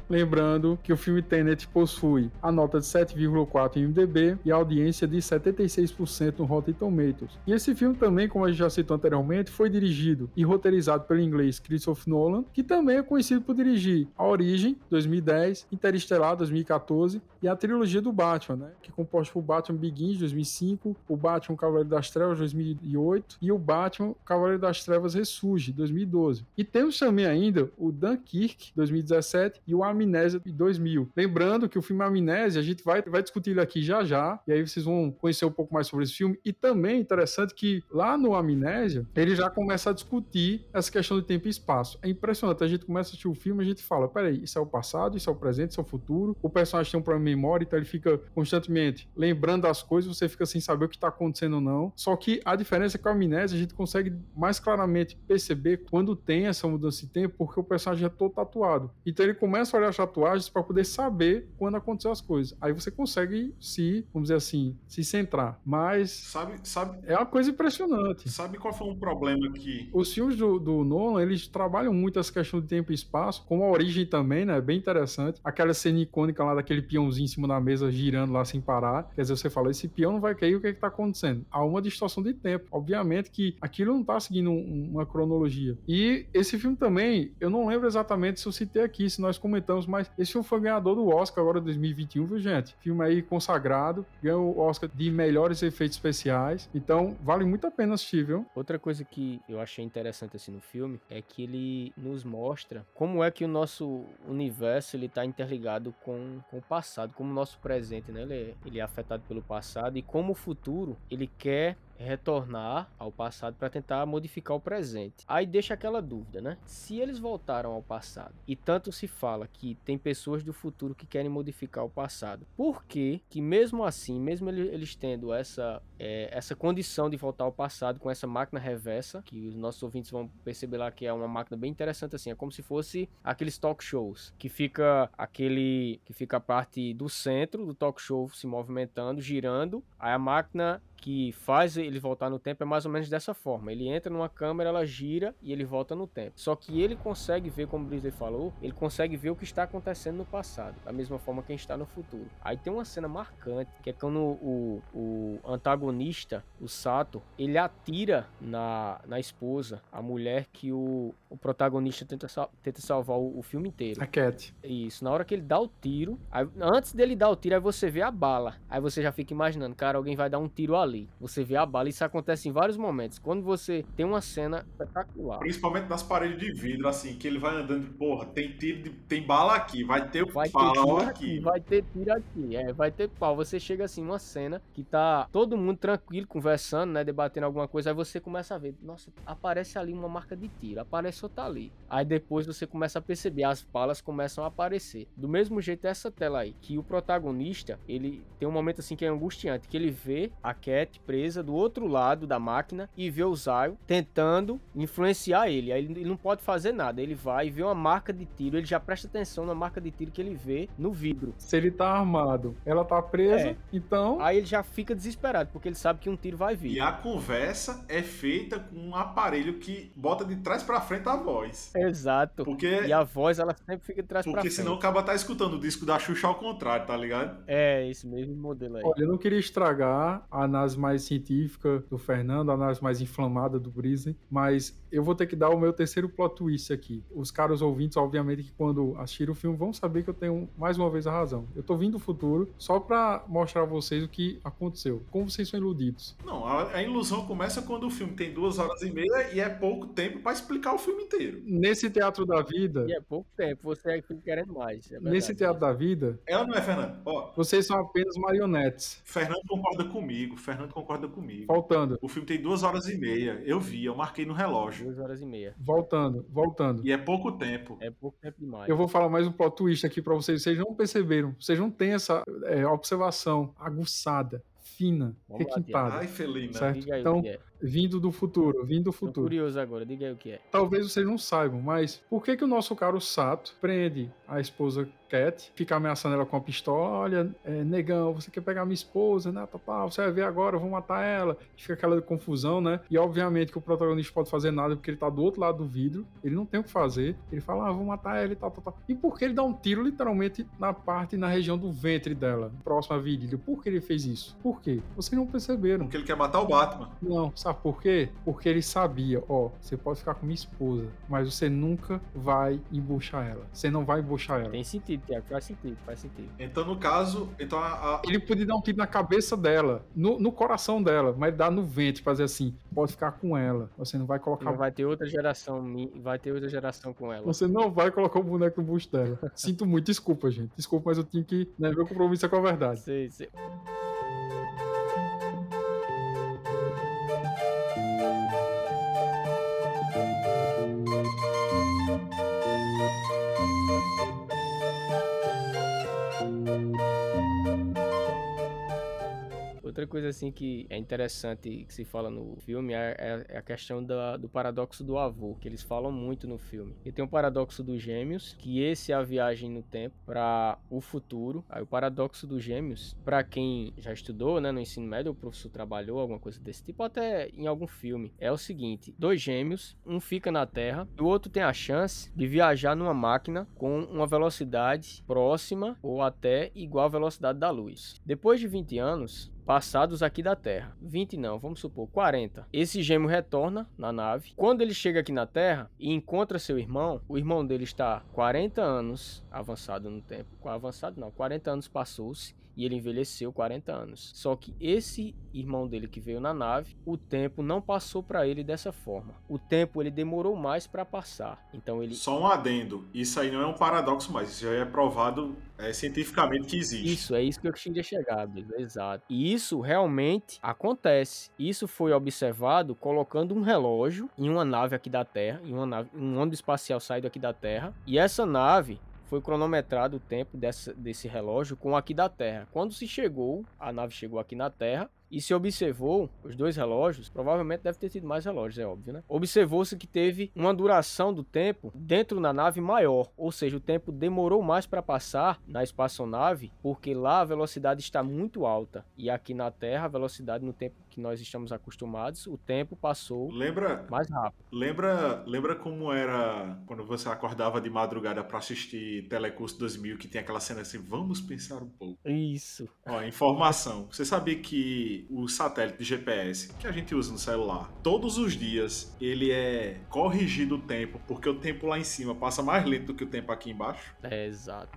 Lembrando que o filme Tenet possui a nota de 7,4 em MDB e a audiência de 76% no Rotten Tomatoes. E esse filme também, como a gente já citou anteriormente, foi dirigido e roteirizado pelo inglês Christopher Nolan, que também é conhecido por dirigir A Origem, 2010, Interestelar, 2014 e a trilogia do Batman, né? que é composta por Batman Begins, 2005, o Batman Cavaleiro das Trevas, 2008 e o Batman Cavaleiro das Trevas Ressurge, 2012. E temos também ainda o Dunkirk, 2017 e o Amnésia de 2000. Lembrando que o filme Amnésia, a gente vai, vai discutir ele aqui já já, e aí vocês vão conhecer um pouco mais sobre esse filme. E também é interessante que lá no Amnésia, ele já começa a discutir essa questão de tempo e espaço. É impressionante, a gente começa a assistir o filme a gente fala, peraí, isso é o passado, isso é o presente, isso é o futuro. O personagem tem um problema de memória, então ele fica constantemente lembrando das coisas, você fica sem saber o que está acontecendo ou não. Só que a diferença é que a Amnésia a gente consegue mais claramente perceber quando tem essa mudança de tempo, porque o personagem é todo tatuado. Então ele começa a olhar as tatuagens para poder saber quando aconteceu as coisas. Aí você consegue se, vamos dizer assim, se centrar. Mas. Sabe, sabe. É uma coisa impressionante. Sabe qual foi um problema que. Os filmes do, do Nolan, eles trabalham muito essa questão de tempo e espaço, como a origem também, né? Bem interessante. Aquela cena icônica lá daquele peãozinho em cima da mesa girando lá sem parar. Quer dizer, você fala, esse peão não vai cair, o que é que tá acontecendo? Há uma distorção de tempo. Obviamente que aquilo não tá seguindo um, uma cronologia. E esse filme também, eu não lembro exatamente se eu citei aqui, se nós comentamos mas esse filme foi ganhador do Oscar agora 2021, viu, gente? Filme aí consagrado, ganhou o Oscar de melhores efeitos especiais. Então, vale muito a pena assistir, viu? Outra coisa que eu achei interessante assim no filme é que ele nos mostra como é que o nosso universo ele tá interligado com, com o passado, como o nosso presente, né? Ele é, ele é afetado pelo passado e como o futuro ele quer retornar ao passado para tentar modificar o presente. Aí deixa aquela dúvida, né? Se eles voltaram ao passado e tanto se fala que tem pessoas do futuro que querem modificar o passado, por que que mesmo assim, mesmo eles tendo essa é, essa condição de voltar ao passado com essa máquina reversa, que os nossos ouvintes vão perceber lá que é uma máquina bem interessante assim, é como se fosse aqueles talk shows, que fica aquele que fica a parte do centro do talk show se movimentando, girando, aí a máquina que faz ele voltar no tempo é mais ou menos dessa forma. Ele entra numa câmera, ela gira e ele volta no tempo. Só que ele consegue ver, como o Brisley falou, ele consegue ver o que está acontecendo no passado, da mesma forma que a gente está no futuro. Aí tem uma cena marcante, que é quando o, o antagonista, o Sato, ele atira na, na esposa, a mulher que o, o protagonista tenta, tenta salvar o, o filme inteiro. A Cat. Isso, na hora que ele dá o tiro, aí, antes dele dar o tiro, aí você vê a bala. Aí você já fica imaginando, cara, alguém vai dar um tiro ali ali. Você vê a bala, isso acontece em vários momentos. Quando você tem uma cena espetacular. Principalmente nas paredes de vidro, assim, que ele vai andando, porra, tem tiro, de, tem bala aqui, vai ter vai pau ter aqui. aqui. Vai ter tiro aqui, é, vai ter pau. Você chega assim, uma cena que tá todo mundo tranquilo, conversando, né, debatendo alguma coisa, aí você começa a ver, nossa, aparece ali uma marca de tiro, aparece outra ali. Aí depois você começa a perceber, as balas começam a aparecer. Do mesmo jeito essa tela aí, que o protagonista, ele tem um momento assim que é angustiante, que ele vê a presa do outro lado da máquina e vê o Zyle tentando influenciar ele. Aí ele não pode fazer nada. Ele vai e vê uma marca de tiro, ele já presta atenção na marca de tiro que ele vê no vidro. Se ele tá armado, ela tá presa, É. então. Aí ele já fica desesperado, porque ele sabe que um tiro vai vir. E a conversa é feita com um aparelho que bota de trás pra frente a voz. Exato. Porque, E a voz, ela sempre fica de trás pra porque frente. senão o cara tá escutando o disco da Xuxa ao contrário, tá ligado? É, esse mesmo modelo aí. Olha, eu não queria estragar a análise mais científica do Fernando, a análise mais inflamada do Brisbane, mas eu vou ter que dar o meu terceiro plot twist aqui. Os caros ouvintes, obviamente, que quando assistirem o filme vão saber que eu tenho mais uma vez a razão. Eu tô vindo do futuro só pra mostrar a vocês o que aconteceu. Como vocês são iludidos. Não, a, a ilusão começa quando o filme tem duas horas e meia e é pouco tempo pra explicar o filme inteiro. Nesse teatro da vida, E é pouco tempo, você fica querendo mais. é verdade. nesse teatro da vida, Ela não é, Fernando? Ó, vocês são apenas marionetes. Fernando concorda comigo, Fernando concorda comigo. Voltando, O filme tem duas horas e meia. Eu vi, eu marquei no relógio. Duas horas e meia. voltando, voltando. E é pouco tempo. É pouco tempo demais. Eu vou falar mais um plot twist aqui pra vocês. Vocês não perceberam, vocês não têm essa é, observação aguçada, fina, Vamos lá, requintada. Ai, Felina. Certo? Então, o que é. Vindo do futuro, vindo do Tô futuro. curioso agora, diga aí o que é. Talvez vocês não saibam, mas por que que o nosso caro Sato prende a esposa Cat, fica ameaçando ela com a pistola? Olha, é, negão, você quer pegar minha esposa, né? Tá, você vai ver agora, eu vou matar ela. Fica aquela confusão, né? E obviamente que o protagonista pode fazer nada porque ele tá do outro lado do vidro, ele não tem o que fazer. Ele fala, ah, vou matar ela e tal, tal, tal. E por que ele dá um tiro literalmente na parte, na região do ventre dela, próxima à virilha? Por que ele fez isso? Por quê? Vocês não perceberam. Porque ele quer matar o Batman. Não, sabe por quê? Porque ele sabia, ó, você pode ficar com minha esposa, mas você nunca vai embuchar ela. Você não vai embuchar ela. Tem sentido, Tiago, faz sentido, faz sentido. Então, no caso, então a, a- Ele podia dar um tiro na cabeça dela, no, no coração dela, mas dá no ventre, fazer assim, pode ficar com ela. Você não vai colocar. Não vai ter outra geração, vai ter outra geração com ela. Você não vai colocar o boneco no busto dela. Sinto muito, desculpa, gente. Desculpa, mas eu tinha que. Né, meu compromisso é com a verdade. Sei, sei. Outra coisa assim que é interessante que se fala no filme é, é- é a questão da- do paradoxo do avô, que eles falam muito no filme. E tem o paradoxo dos gêmeos, que esse é a viagem no tempo para o futuro. Aí o paradoxo dos gêmeos, para quem já estudou, né, no ensino médio, o professor trabalhou alguma coisa desse tipo, até em algum filme, é o seguinte: dois gêmeos, um fica na Terra e o outro tem a chance de viajar numa máquina com uma velocidade próxima ou até igual à velocidade da luz. Depois de 20 anos, passados aqui da Terra. 20 não, vamos supor 40. Esse gêmeo retorna na nave. Quando ele chega aqui na Terra e encontra seu irmão, o irmão dele está 40 anos avançado no tempo. Avançado não, 40 anos passou-se e ele envelheceu 40 anos. Só que esse irmão dele que veio na nave, o tempo não passou para ele dessa forma. O tempo ele demorou mais para passar. Então ele Só um adendo. Isso aí não é um paradoxo mais. Isso já é provado é, cientificamente que existe. Isso, é isso que eu chegar, beleza? Exato. E isso realmente acontece. Isso foi observado colocando um relógio em uma nave aqui da Terra, em uma nave, um ônibus espacial saído aqui da Terra. E essa nave foi cronometrado o tempo dessa, desse relógio com aqui da Terra. Quando se chegou, a nave chegou aqui na Terra, e se observou os dois relógios, provavelmente deve ter tido mais relógios, é óbvio, né? Observou-se que teve uma duração do tempo dentro da nave maior, ou seja, o tempo demorou mais para passar na espaçonave, porque lá a velocidade está muito alta e aqui na Terra a velocidade no tempo que nós estamos acostumados, o tempo passou Lembra, mais rápido. lembra, lembra como era quando você acordava de madrugada pra assistir Telecurso 2000 que tem aquela cena assim, vamos pensar um pouco. Isso. Ó, informação. Você sabia que o satélite de GPS que a gente usa no celular, todos os dias ele é corrigido o tempo, porque o tempo lá em cima passa mais lento do que o tempo aqui embaixo? É exato.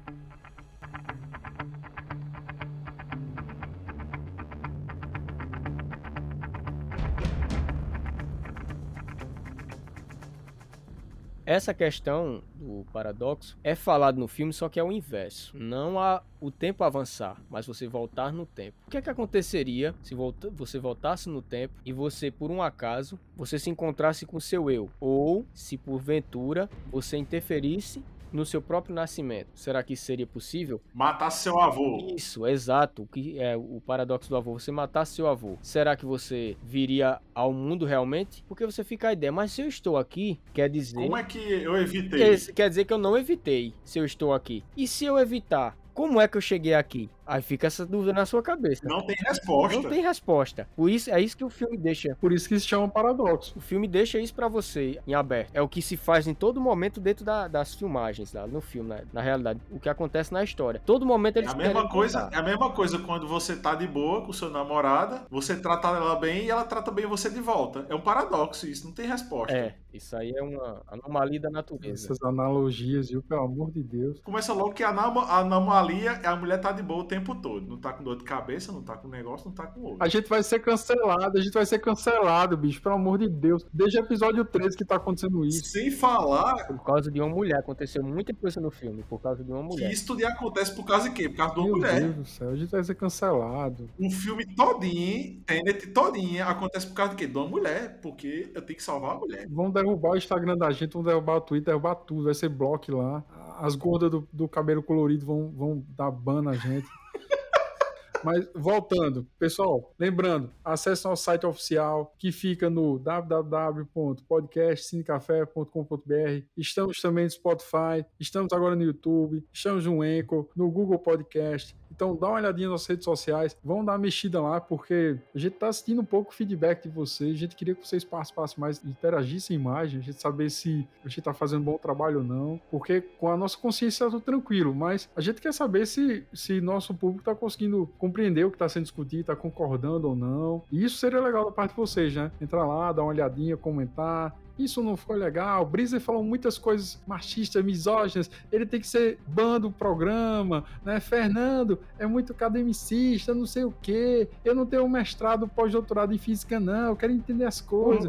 Essa questão do paradoxo é falado no filme, só que é o inverso. Não há o tempo avançar, mas você voltar no tempo. O que é que aconteceria se você voltasse no tempo e você, por um acaso, você se encontrasse com seu eu? Ou se porventura você interferisse no seu próprio nascimento. Será que isso seria possível? Matar seu avô. Isso, exato. O que é o paradoxo do avô? Você matar seu avô. Será que você viria ao mundo realmente? Porque você fica a ideia, mas se eu estou aqui, quer dizer. Como é que eu evitei? Quer dizer que eu não evitei se eu estou aqui. E se eu evitar? Como é que eu cheguei aqui? Aí fica essa dúvida na sua cabeça. Não tem resposta. Não tem resposta. Por isso, é isso que o filme deixa. Por isso que se chama paradoxo. O filme deixa isso para você em aberto. É o que se faz em todo momento dentro da, das filmagens, lá, no filme, né? na realidade. O que acontece na história. Todo momento eles é a mesma coisa É a mesma coisa quando você tá de boa com sua namorada, você trata ela bem e ela trata bem você de volta. É um paradoxo isso, não tem resposta. É, isso aí é uma anomalia da natureza. Essas analogias, viu? Pelo amor de Deus. Começa logo que a, a anomalia é a mulher tá de boa o tempo tempo todo. Não tá com dor de cabeça, não tá com negócio, não tá com outro. A gente vai ser cancelado, a gente vai ser cancelado, bicho, pelo amor de Deus. Desde o episódio 13 que tá acontecendo isso. Sem falar. Por causa de uma mulher. Aconteceu muita coisa no filme, por causa de uma mulher. Que isso tudo acontece por causa de quê? Por causa de uma Meu mulher. Deus do céu, a gente vai ser cancelado. Um filme todinho, Tenet todinho, acontece por causa de quê? De uma mulher. Porque eu tenho que salvar a mulher. Vão derrubar o Instagram da gente, vão derrubar o Twitter, derrubar tudo. Vai ser bloco lá. As gordas do, do cabelo colorido vão, vão dar ban na gente. Mas voltando, pessoal, lembrando, acesse nosso site oficial que fica no www.podcastcinecafé.com.br. Estamos também no Spotify, estamos agora no YouTube, estamos no Anchor, no Google Podcast. Então dá uma olhadinha nas redes sociais, vão dar uma mexida lá, porque a gente tá assistindo um pouco o feedback de vocês, a gente queria que vocês participassem mais, interagissem mais, a gente saber se a gente tá fazendo um bom trabalho ou não, porque com a nossa consciência tá tudo tranquilo, mas a gente quer saber se, se nosso público tá conseguindo compreender o que tá sendo discutido, tá concordando ou não. E isso seria legal da parte de vocês, né? Entrar lá, dar uma olhadinha, comentar, isso não ficou legal. Breezer falou muitas coisas machistas, misóginas. Ele tem que ser bando do programa, né? Fernando é muito academicista, não sei o quê. Eu não tenho um mestrado pós-doutorado em física, não. Eu quero entender as coisas.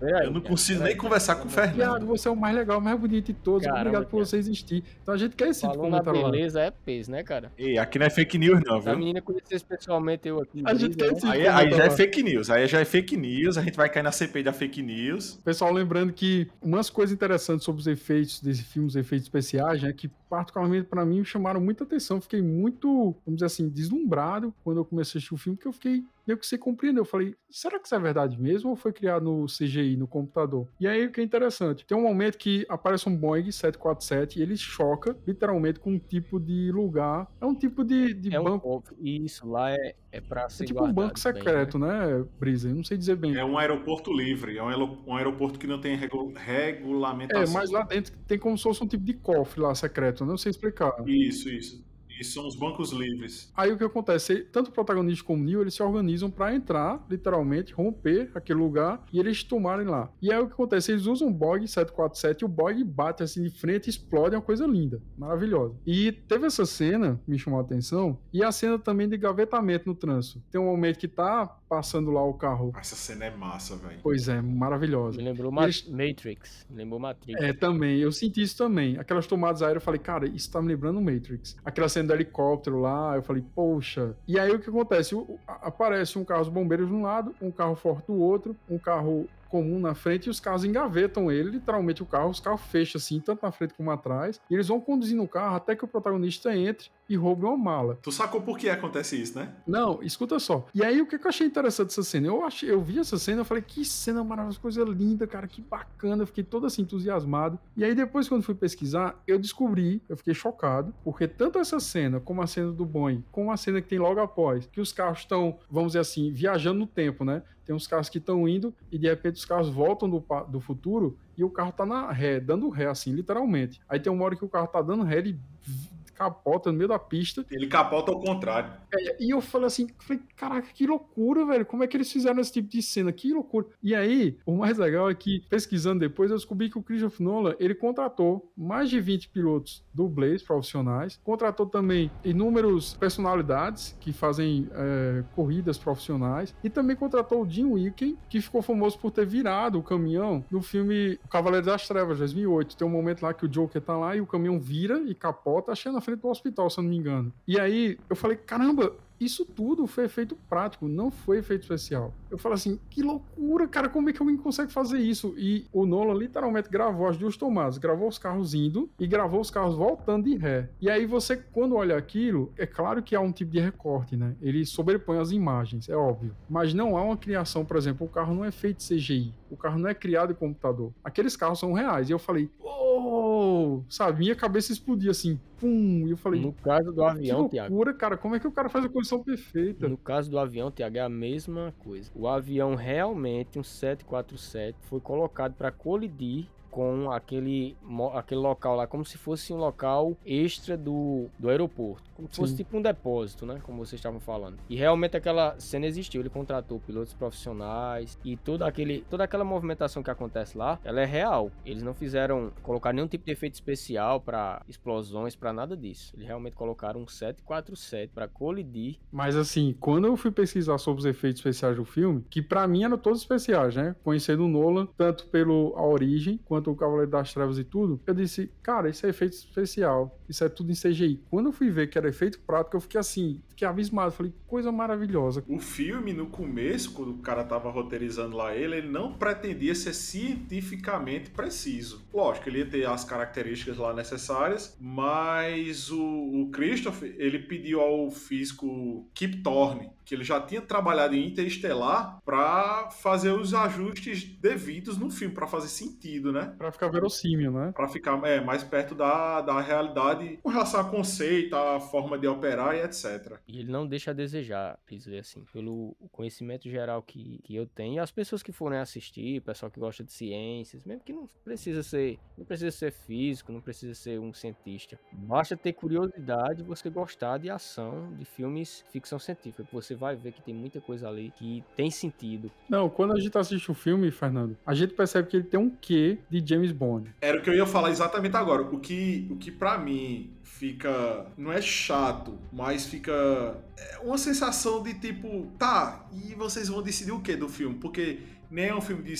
Eu não consigo nem conversar com o Fernando. Tiago, você é o mais legal, o mais bonito de todos. Caramba, Obrigado por você existir. Então a gente quer esse tipo de comentário beleza lá. é peso, né, cara? Ei, aqui não é fake news, não, viu? A menina conheceu pessoalmente eu aqui. A gente quer esse né? aí, aí já é fake news. Aí já é fake news. A gente vai cair na CPI da fake news. Pessoal, lembrando que umas coisas interessantes sobre os efeitos desse filme, os efeitos especiais, né, que particularmente para mim chamaram muita atenção. Fiquei muito, vamos dizer assim, deslumbrado quando eu comecei a assistir o filme, porque eu fiquei meio que se compreendeu. Eu falei, será que isso é verdade mesmo ou foi criado no CGI, no computador? E aí o que é interessante, tem um momento que aparece um Boeing 747 e ele choca literalmente com um tipo de lugar. É um tipo de, de é banco. Um, isso, lá é, é pra ser É tipo um banco secreto, bem, né? né, Brisa? Eu não sei dizer bem. É um aeroporto livre, é um aeroporto que não tem regu regulamentação. É, mas lá dentro tem como se fosse um tipo de cofre lá secreto, eu não sei explicar. Isso, isso. E são os bancos livres. Aí o que acontece? Tanto o protagonista como o Neo, eles se organizam para entrar, literalmente, romper aquele lugar e eles tomarem lá. E aí o que acontece? Eles usam o Bog 747 e o Bog bate assim de frente e explode, é uma coisa linda, maravilhosa. E teve essa cena, me chamou a atenção, e a cena também de gavetamento no trânsito. Tem um momento que tá passando lá o carro. Essa cena é massa, velho. Pois é, maravilhosa. Me lembrou eles... Matrix. Me lembrou Matrix. É, também. Eu senti isso também. Aquelas tomadas aéreas, eu falei, cara, isso tá me lembrando Matrix. Aquela cena do helicóptero lá, eu falei, poxa. E aí o que acontece? Aparece um carro de bombeiros de um lado, um carro forte do outro, um carro comum na frente e os carros engavetam ele, literalmente o carro, os carros fecham assim, tanto na frente como atrás, e eles vão conduzindo o carro até que o protagonista entre e roube uma mala. Tu sacou por que acontece isso, né? Não, escuta só. E aí o que eu achei interessante dessa cena? Eu achei, eu vi essa cena, eu falei, que cena maravilhosa, coisa linda, cara, que bacana, eu fiquei todo assim entusiasmado. E aí depois quando fui pesquisar, eu descobri, eu fiquei chocado, porque tanto essa cena como a cena do Boeing, como a cena que tem logo após, que os carros estão, vamos dizer assim, viajando no tempo, né? Tem uns carros que estão indo e de repente os carros voltam do, do futuro e o carro tá na ré, dando ré, assim, literalmente. Aí tem uma hora que o carro tá dando ré, ele capota no meio da pista. Ele capota ao contrário. É, e eu falei assim, falei, caraca, que loucura, velho. Como é que eles fizeram esse tipo de cena? Que loucura. E aí, o mais legal é que, pesquisando depois, eu descobri que o Christopher Nolan, ele contratou mais de 20 pilotos dublês profissionais, contratou também inúmeros personalidades que fazem é, corridas profissionais, e também contratou o Jim Wicken, que ficou famoso por ter virado o caminhão no filme Cavaleiro das Trevas, 2008. Tem um momento lá que o Joker tá lá e o caminhão vira e capota, achando na frente frente do hospital, se eu não me engano. E aí eu falei, caramba, isso tudo foi efeito prático, não foi efeito especial. Eu falo assim, que loucura, cara, como é que alguém consegue fazer isso? E o Nolan literalmente gravou as duas tomadas, gravou os carros indo e gravou os carros voltando de ré. E aí você, quando olha aquilo, é claro que há um tipo de recorte, né? Ele sobrepõe as imagens, é óbvio. Mas não há uma criação, por exemplo, o carro não é feito CGI, o carro não é criado em computador. Aqueles carros são reais. E eu falei, oh! Sabe, minha cabeça explodia assim, pum! E eu falei, no caso do avião, que loucura, Thiago. cara, como é que o cara faz a condição perfeita? No caso do avião, Thiago, é a mesma coisa. O avião realmente, um 747, foi colocado para colidir com aquele, aquele local lá, como se fosse um local extra do, do aeroporto. Como se fosse tipo um depósito, né? Como vocês estavam falando. E realmente aquela cena existiu. Ele contratou pilotos profissionais e toda, aquele, toda aquela movimentação que acontece lá, ela é real. Eles não fizeram colocar nenhum tipo de efeito especial para explosões, para nada disso. Eles realmente colocaram um 747 para colidir. Mas assim, quando eu fui pesquisar sobre os efeitos especiais do filme, que para mim eram todos especiais, né? Conhecendo o Nolan, tanto pelo A Origem quanto o Cavaleiro das Trevas e tudo, eu disse, cara, isso é efeito especial. Isso é tudo em CGI. Quando eu fui ver que era efeito prático, eu fiquei assim, fiquei abismado. Falei, coisa maravilhosa. O filme, no começo, quando o cara tava roteirizando lá ele, ele não pretendia ser cientificamente preciso. Lógico, ele ia ter as características lá necessárias, mas o, o ele pediu ao físico Kip Thorne, que ele já tinha trabalhado em Interestelar, para fazer os ajustes devidos no filme, para fazer sentido, né? Para ficar verossímil, né? Para ficar é, mais perto da, da realidade com relação a conceito, a forma de operar e etc. E ele não deixa a desejar, dizer assim, pelo conhecimento geral que, que eu tenho, e as pessoas que forem assistir, pessoal que gosta de ciências, mesmo que não precisa ser, não precisa ser físico, não precisa ser um cientista. Basta ter curiosidade, você gostar de ação, de filmes ficção científica, que você vai ver que tem muita coisa ali que tem sentido. Não, quando a gente assiste o filme, Fernando, a gente percebe que ele tem um quê de James Bond. Era o que eu ia falar exatamente agora. O que, o que para mim fica. Não é chato, mas fica. É uma sensação de tipo, tá, e vocês vão decidir o que do filme? Porque nem é um filme de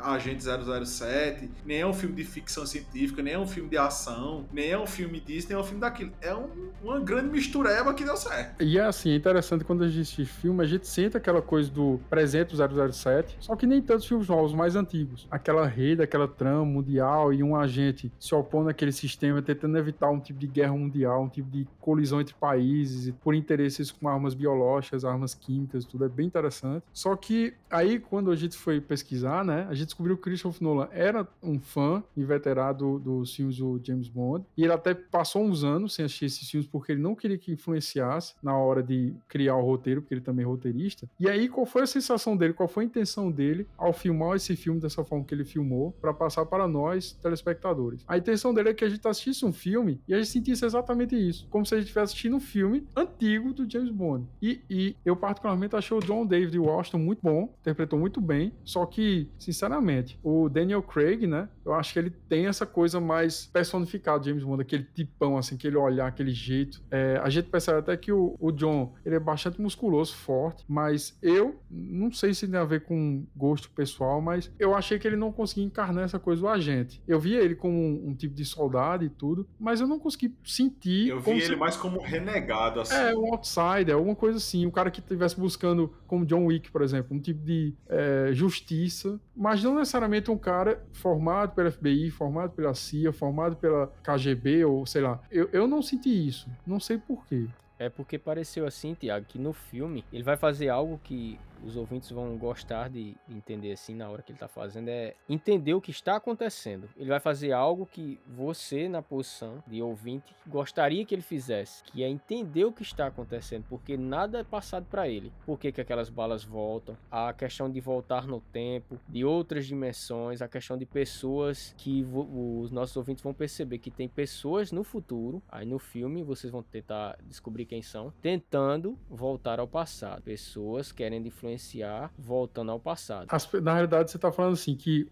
Agente 007, nem é um filme de ficção científica, nem é um filme de ação, nem é um filme disso, nem é um filme daquilo. É um, uma grande mistureba que deu certo. E é assim, é interessante quando a gente assiste filme, a gente sente aquela coisa do presente do 007, só que nem tantos filmes novos, mais antigos. Aquela rede, aquela trama mundial e um agente se opondo àquele sistema, tentando evitar um tipo de guerra mundial, um tipo de colisão entre países, por interesses com armas biológicas, armas químicas, tudo é bem interessante. Só que aí, quando a gente foi foi pesquisar, né, a gente descobriu que Christopher Nolan era um fã inveterado dos filmes do James Bond, e ele até passou uns anos sem assistir esses filmes porque ele não queria que influenciasse na hora de criar o roteiro, porque ele também é roteirista. E aí, qual foi a sensação dele, qual foi a intenção dele ao filmar esse filme dessa forma que ele filmou, para passar para nós, telespectadores? A intenção dele é que a gente assistisse um filme e a gente sentisse exatamente isso, como se a gente estivesse assistindo um filme antigo do James Bond. E, e eu, particularmente, achei o John David Washington muito bom, interpretou muito bem, só que, sinceramente, o Daniel Craig, né? Eu acho que ele tem essa coisa mais personificada, James Bond, aquele tipão, assim, aquele olhar, aquele jeito. É, a gente percebe até que o, o, John, ele é bastante musculoso, forte, mas eu não sei se tem a ver com gosto pessoal, mas eu achei que ele não conseguia encarnar essa coisa do agente. Eu via ele como um, um tipo de soldado e tudo, mas eu não consegui sentir. Eu vi ele se... mais como renegado, assim. É, um outsider, alguma coisa assim. Um cara que estivesse buscando, como John Wick, por exemplo, um tipo de é, justiça, mas não necessariamente um cara formado pela FBI, formado pela CIA, formado pela KGB, ou sei lá. Eu, eu não senti isso. Não sei porquê. É porque pareceu assim, Tiago, que no filme ele vai fazer algo que os ouvintes vão gostar de entender assim na hora que ele está fazendo é entender o que está acontecendo. Ele vai fazer algo que você, na posição de ouvinte, gostaria que ele fizesse, que é entender o que está acontecendo, porque nada é passado para ele. Por que, que aquelas balas voltam? A questão de voltar no tempo, de outras dimensões, a questão de pessoas que os nossos ouvintes vão perceber que tem pessoas no futuro, aí no filme vocês vão tentar descobrir quem são, tentando voltar ao passado. Pessoas querendo influenciar influenciar voltando ao passado. As, na realidade, você está falando assim que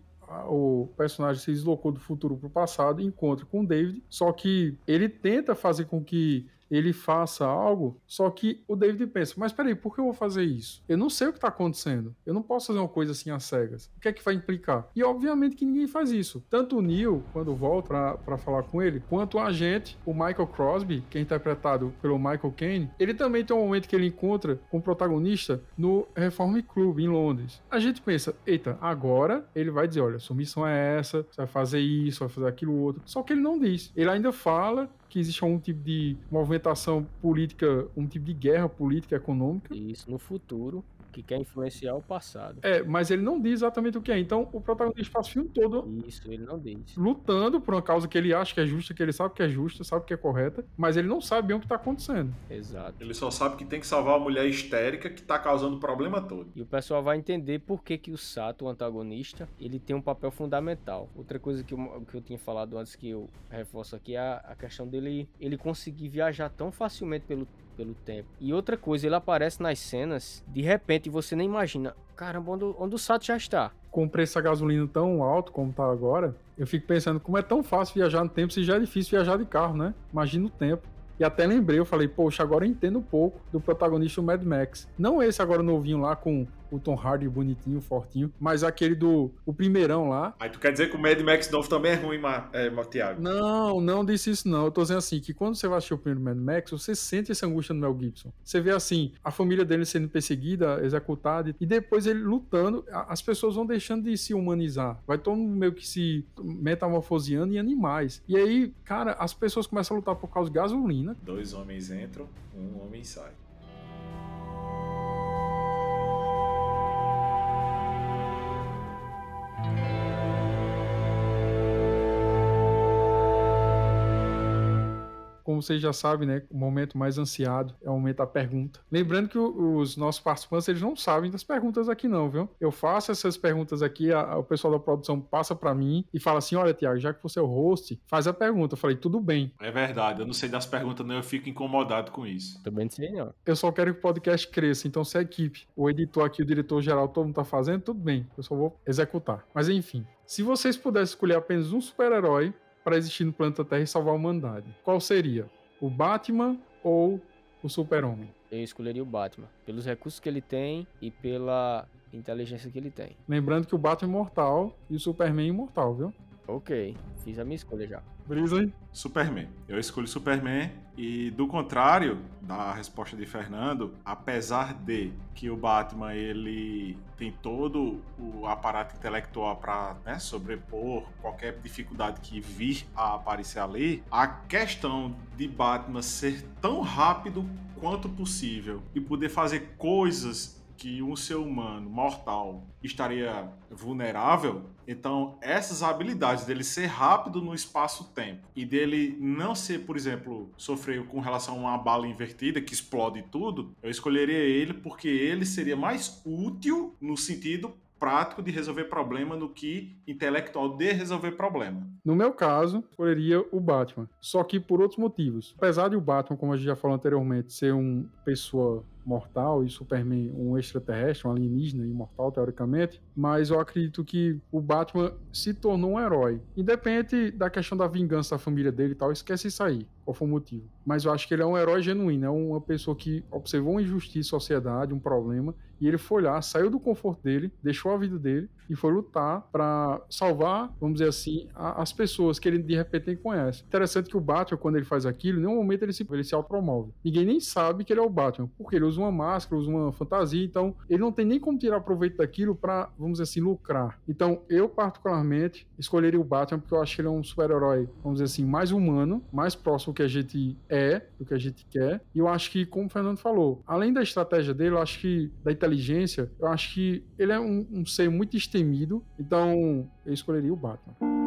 o personagem se deslocou do futuro para o passado, encontra com o David, só que ele tenta fazer com que ele faça algo, só que o David pensa, mas peraí, por que eu vou fazer isso? Eu não sei o que está acontecendo. Eu não posso fazer uma coisa assim às cegas. O que é que vai implicar? E obviamente que ninguém faz isso. Tanto o Neil, quando volta para falar com ele, quanto a gente, o Michael Crosby, que é interpretado pelo Michael Caine, ele também tem um momento que ele encontra com o protagonista no Reform Club em Londres. A gente pensa, eita, agora ele vai dizer, olha, sua missão é essa, você vai fazer isso, vai fazer aquilo outro. Só que ele não diz. Ele ainda fala que existe algum tipo de movimentação política, um tipo de guerra política econômica. Isso no futuro que quer influenciar o passado. É, mas ele não diz exatamente o que é. Então, o protagonista passa o filme todo. Isso, ele não diz. Lutando por uma causa que ele acha que é justa, que ele sabe que é justa, sabe que é correta, mas ele não sabe bem o que tá acontecendo. Exato. Ele só sabe que tem que salvar a mulher histérica que tá causando o problema todo. E o pessoal vai entender por que, que o Sato, o antagonista, ele tem um papel fundamental. Outra coisa que eu, que eu tinha falado antes que eu reforço aqui é a, a questão dele ele conseguir viajar tão facilmente pelo pelo tempo. E outra coisa, ele aparece nas cenas, de repente você nem imagina, caramba, onde, onde o Sato já está? Com o preço da gasolina tão alto como tá agora, eu fico pensando como é tão fácil viajar no tempo se já é difícil viajar de carro, né? Imagina o tempo. E até lembrei, eu falei, poxa, agora eu entendo um pouco do protagonista Mad Max. Não esse agora novinho lá com o Tom Hardy bonitinho, fortinho, mas aquele do o primeirão lá. Aí tu quer dizer que o Mad Max novo também é ruim, Ma, é, Thiago? Não, não disse isso não. Eu tô dizendo assim, que quando você vai assistir o primeiro Mad Max, você sente essa angústia no Mel Gibson. Você vê assim, a família dele sendo perseguida, executada, e depois ele lutando, as pessoas vão deixando de se humanizar. Vai todo mundo meio que se metamorfoseando em animais. E aí, cara, as pessoas começam a lutar por causa de gasolina. Dois homens entram, um homem sai. Como vocês já sabem, né, o momento mais ansiado é o momento da pergunta. Lembrando que os nossos participantes, eles não sabem das perguntas aqui não, viu? Eu faço essas perguntas aqui, a, a, o pessoal da produção passa para mim e fala assim, olha, Tiago, já que você é o host, faz a pergunta. Eu falei, tudo bem. É verdade, eu não sei das perguntas não, eu fico incomodado com isso. Também não sei não. Eu só quero que o podcast cresça, então se a equipe, o editor aqui, o diretor geral, todo mundo tá fazendo, tudo bem, eu só vou executar. Mas enfim, se vocês pudessem escolher apenas um super-herói para existir no planeta Terra e salvar a humanidade? Qual seria? O Batman ou o Super-Homem? Eu escolheria o Batman, pelos recursos que ele tem e pela inteligência que ele tem. Lembrando que o Batman é imortal e o Superman é imortal, viu? Ok, fiz a minha escolha já. Brisa aí? Superman. Eu escolho Superman e do contrário da resposta de Fernando, apesar de que o Batman ele tem todo o aparato intelectual para né, sobrepor qualquer dificuldade que vir a aparecer ali, a questão de Batman ser tão rápido quanto possível e poder fazer coisas que um ser humano mortal estaria vulnerável, então essas habilidades dele ser rápido no espaço-tempo e dele não ser, por exemplo, sofrer com relação a uma bala invertida que explode tudo, eu escolheria ele porque ele seria mais útil no sentido prático de resolver problema do que intelectual de resolver problema. No meu caso, escolheria o Batman. Só que por outros motivos. Apesar de o Batman, como a gente já falou anteriormente, ser uma pessoa mortal e Superman um extraterrestre, um alienígena imortal, teoricamente, mas eu acredito que o Batman se tornou um herói. Independente da questão da vingança da família dele e tal, esquece isso aí, qual foi o motivo. Mas eu acho que ele é um herói genuíno, é uma pessoa que observou uma injustiça sociedade, um problema, e ele foi lá, saiu do conforto dele, deixou a vida dele e foi lutar para salvar, vamos dizer assim, a, as pessoas que ele de repente nem conhece. Interessante que o Batman, quando ele faz aquilo, em nenhum momento ele se, ele se autopromove. Ninguém nem sabe que ele é o Batman, porque ele usa uma máscara, usa uma fantasia, então ele não tem nem como tirar proveito daquilo para, vamos dizer assim, lucrar. Então eu, particularmente, escolheria o Batman porque eu acho que ele é um super-herói, vamos dizer assim, mais humano, mais próximo que a gente é, do que a gente quer. E eu acho que, como o Fernando falou, além da estratégia dele, eu acho que da inteligência, eu acho que ele é um, um ser muito destemido, então eu escolheria o Batman.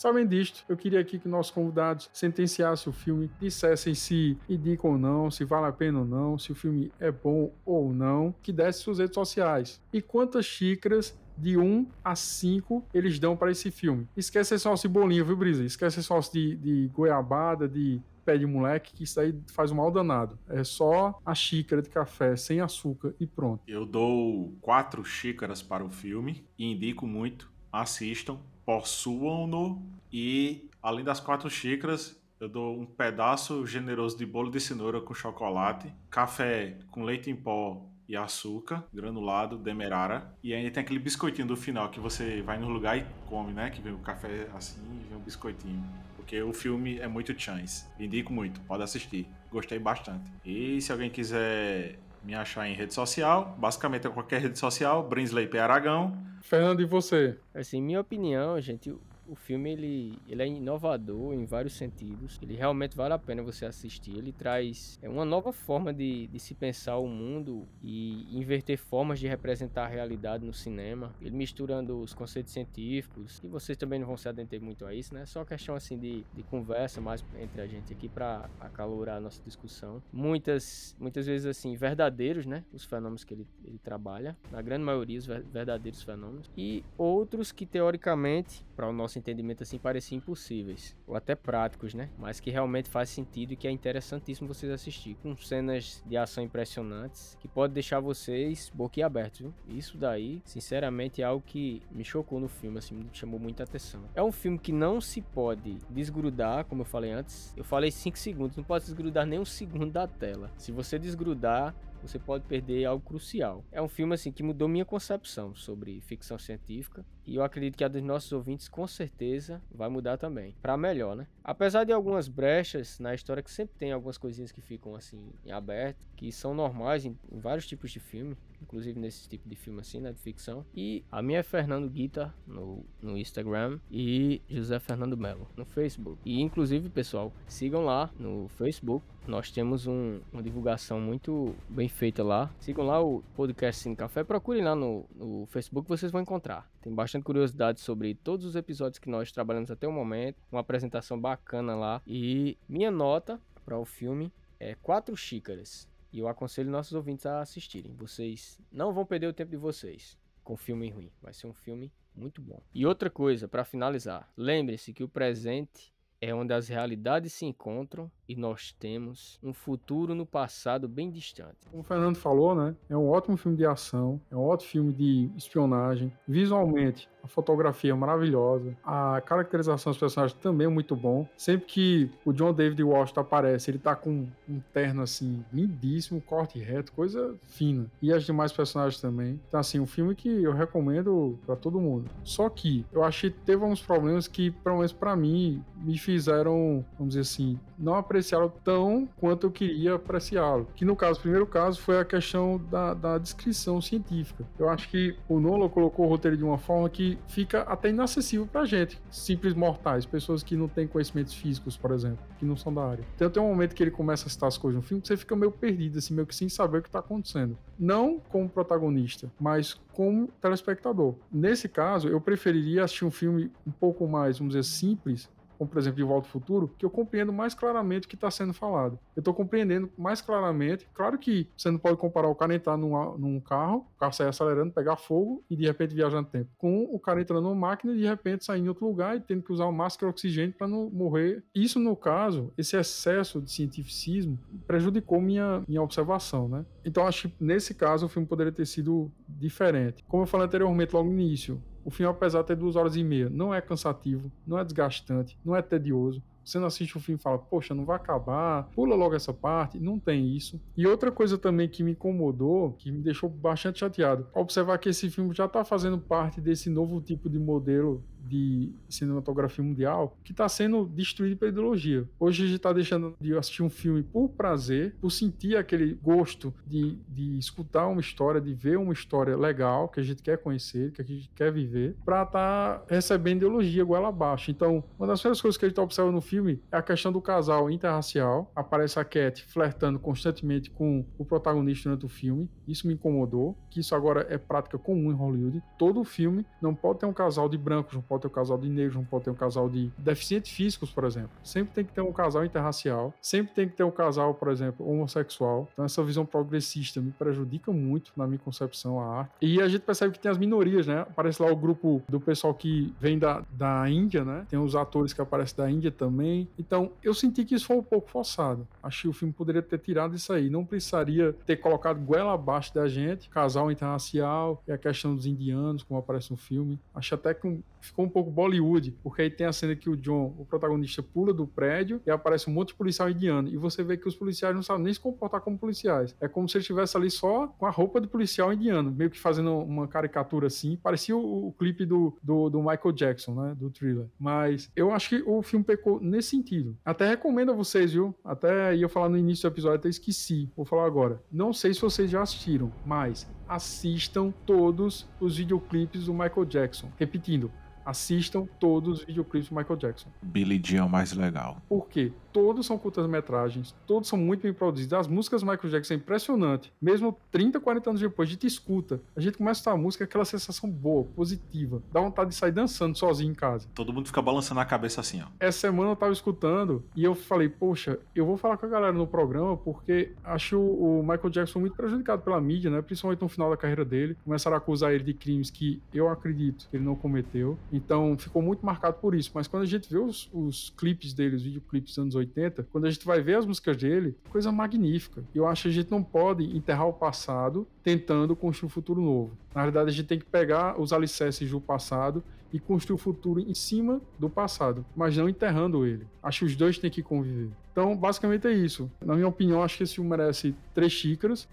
Sabem disto, eu queria aqui que nossos convidados sentenciassem o filme, dissessem se indicam ou não, se vale a pena ou não, se o filme é bom ou não, que desse suas redes sociais. E quantas xícaras de 1 a 5 eles dão para esse filme. Esquece esse salsa de bolinho, viu, Brisa? Esquece esse salsa de, de goiabada, de pé de moleque que isso aí faz um mal danado. É só a xícara de café sem açúcar e pronto. Eu dou quatro xícaras para o filme e indico muito. Assistam, possuam-no e, além das quatro xícaras, eu dou um pedaço generoso de bolo de cenoura com chocolate, café com leite em pó e açúcar, granulado, demerara. E ainda tem aquele biscoitinho do final que você vai no lugar e come, né? Que vem o café assim e vem o biscoitinho. Porque o filme é muito chance. Indico muito, pode assistir. Gostei bastante. E se alguém quiser me achar em rede social, basicamente é qualquer rede social, Brinsley P. Aragão. Fernando, e você? Assim, minha opinião, gente, o filme ele, ele é inovador em vários sentidos. Ele realmente vale a pena você assistir. Ele traz é uma nova forma de, de se pensar o mundo e inverter formas de representar a realidade no cinema. Ele misturando os conceitos científicos, e vocês também não vão se adentar muito a isso, né? Só questão assim de, de conversa mais entre a gente aqui para acalorar a nossa discussão. Muitas, muitas vezes assim, verdadeiros, né? Os fenômenos que ele, ele trabalha. Na grande maioria, os verdadeiros fenômenos. E outros que teoricamente, para o nosso entendimento assim pareciam impossíveis, ou até práticos, né? Mas que realmente faz sentido e que é interessantíssimo vocês assistir, com cenas de ação impressionantes que pode deixar vocês boquiabertos, viu? Isso daí, sinceramente, é algo que me chocou no filme, assim, me chamou muita atenção. É um filme que não se pode desgrudar, como eu falei antes. Eu falei 5 segundos, não pode desgrudar nem um segundo da tela. Se você desgrudar, você pode perder algo crucial. É um filme assim que mudou minha concepção sobre ficção científica e eu acredito que a dos nossos ouvintes com certeza vai mudar também, para melhor, né? Apesar de algumas brechas na história que sempre tem algumas coisinhas que ficam assim em aberto, que são normais em, em vários tipos de filme, inclusive nesse tipo de filme assim, né, de ficção. E a minha é Fernando Guita no, no Instagram e José Fernando Melo no Facebook. E inclusive, pessoal, sigam lá no Facebook. Nós temos um, uma divulgação muito bem feita lá. Sigam lá o podcast Cine Café. Procurem lá no, no Facebook, vocês vão encontrar. Tem bastante curiosidade sobre todos os episódios que nós trabalhamos até o momento. Uma apresentação bacana lá. E minha nota para o filme é 4 xícaras. E eu aconselho nossos ouvintes a assistirem. Vocês não vão perder o tempo de vocês com filme ruim. Vai ser um filme muito bom. E outra coisa, para finalizar, lembre-se que o presente é onde as realidades se encontram e nós temos um futuro no passado bem distante. Como o Fernando falou, né? É um ótimo filme de ação, é um ótimo filme de espionagem. Visualmente, a fotografia é maravilhosa, a caracterização dos personagens também é muito bom. Sempre que o John David Washington aparece, ele tá com um terno assim lindíssimo, corte reto, coisa fina. E as demais personagens também. Então assim, um filme que eu recomendo para todo mundo. Só que eu achei que teve uns problemas que, pelo menos para mim, me fizeram, vamos dizer assim, não apreciá-lo tão quanto eu queria apreciá-lo. Que no caso, o primeiro caso foi a questão da, da descrição científica. Eu acho que o Nolan colocou o roteiro de uma forma que fica até inacessível pra gente, simples mortais, pessoas que não têm conhecimentos físicos, por exemplo, que não são da área. Então tem um momento que ele começa a citar as coisas no filme que você fica meio perdido, assim, meio que sem saber o que tá acontecendo. Não como protagonista, mas como telespectador. Nesse caso, eu preferiria assistir um filme um pouco mais, vamos dizer, simples, como por exemplo de Volta ao Futuro, que eu compreendo mais claramente o que está sendo falado. Eu estou compreendendo mais claramente. Claro que você não pode comparar o cara entrar num, num carro, o carro sair acelerando, pegar fogo e de repente viajar no tempo, com o cara entrando numa máquina e de repente sair em outro lugar e tendo que usar uma máscara oxigênio para não morrer. Isso, no caso, esse excesso de cientificismo prejudicou minha, minha observação, né? Então acho que nesse caso o filme poderia ter sido diferente. Como eu falei anteriormente, logo no início, o filme, apesar de ter duas horas e meia, não é cansativo, não é desgastante, não é tedioso. Você não assiste o filme e fala, poxa, não vai acabar, pula logo essa parte. Não tem isso. E outra coisa também que me incomodou, que me deixou bastante chateado, observar que esse filme já está fazendo parte desse novo tipo de modelo de cinematografia mundial que está sendo destruído pela ideologia. Hoje a gente está deixando de assistir um filme por prazer, por sentir aquele gosto de, de escutar uma história, de ver uma história legal que a gente quer conhecer, que a gente quer viver, para estar tá recebendo ideologia goela abaixo. Então, uma das primeiras coisas que a gente observa no filme é a questão do casal interracial. Aparece a Cat flertando constantemente com o protagonista durante o filme. Isso me incomodou, que isso agora é prática comum em Hollywood. Todo filme não pode ter um casal de brancos, pode ter um casal de negros, não pode ter um casal de deficientes físicos, por exemplo. Sempre tem que ter um casal interracial, sempre tem que ter um casal, por exemplo, homossexual. Então essa visão progressista me prejudica muito na minha concepção a arte. E a gente percebe que tem as minorias, né? Aparece lá o grupo do pessoal que vem da, da Índia, né? Tem os atores que aparecem da Índia também. Então, eu senti que isso foi um pouco forçado. Acho que o filme poderia ter tirado isso aí. Não precisaria ter colocado goela abaixo da gente, casal internacional e a questão dos indianos, como aparece no filme. Acho até que um, ficou um pouco Bollywood, porque aí tem a cena que o John, o protagonista, pula do prédio e aparece um monte de policial indiano. E você vê que os policiais não sabem nem se comportar como policiais. É como se ele estivesse ali só com a roupa de policial indiano, meio que fazendo uma caricatura assim. Parecia o, o clipe do, do, do, Michael Jackson, né? Do thriller. Mas eu acho que o filme pecou nesse sentido. Até recomendo a vocês, viu? Até ia falar no início do episódio, até esqueci. Vou falar agora. Não sei se vocês já assistiram, mas assistam todos os videoclipes do Michael Jackson. Repetindo, assistam todos os videoclipes do Michael Jackson. Billy Jean é o mais legal. Por quê? Todos são curtas-metragens, todos são muito bem produzidos. As músicas do Michael Jackson é impressionante. Mesmo 30, 40 anos depois, a gente escuta, a gente começa a música, aquela sensação boa, positiva. Dá vontade de sair dançando sozinho em casa. Todo mundo fica balançando a cabeça assim, ó. Essa semana eu tava escutando e eu falei, poxa, eu vou falar com a galera no programa porque acho o Michael Jackson muito prejudicado pela mídia, né? Principalmente no final da carreira dele. Começaram a acusar ele de crimes que eu acredito que ele não cometeu. Então ficou muito marcado por isso. Mas quando a gente vê os, os clipes dele, os videoclipes dos anos 80, quando a gente vai ver as músicas dele, coisa magnífica. Eu acho que a gente não pode enterrar o passado tentando construir um futuro novo. Na verdade, a gente tem que pegar os alicerces do passado e construir o futuro em cima do passado, mas não enterrando ele. Acho que os dois têm que conviver. Então, basicamente é isso. Na minha opinião, acho que esse filme merece três xícaras.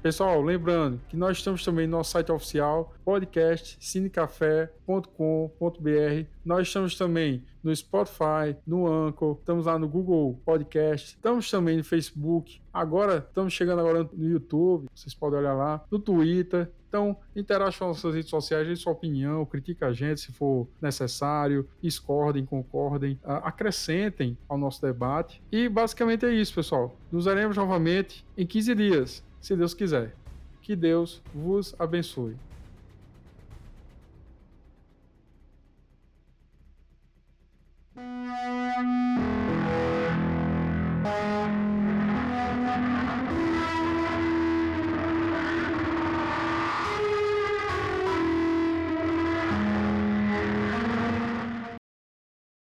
Pessoal, lembrando que nós estamos também no nosso site oficial, podcast cinecafé.com.br. Nós estamos também no Spotify, no Anchor, estamos lá no Google Podcast, estamos também no Facebook. Agora estamos chegando agora no YouTube, vocês podem olhar lá, no Twitter. Então, interage com as nossas redes sociais, dê sua opinião, critique a gente se for necessário, discordem, concordem, acrescentem ao nosso debate. E basicamente é isso, pessoal. Nos veremos novamente em 15 dias se Deus quiser. Que Deus vos abençoe.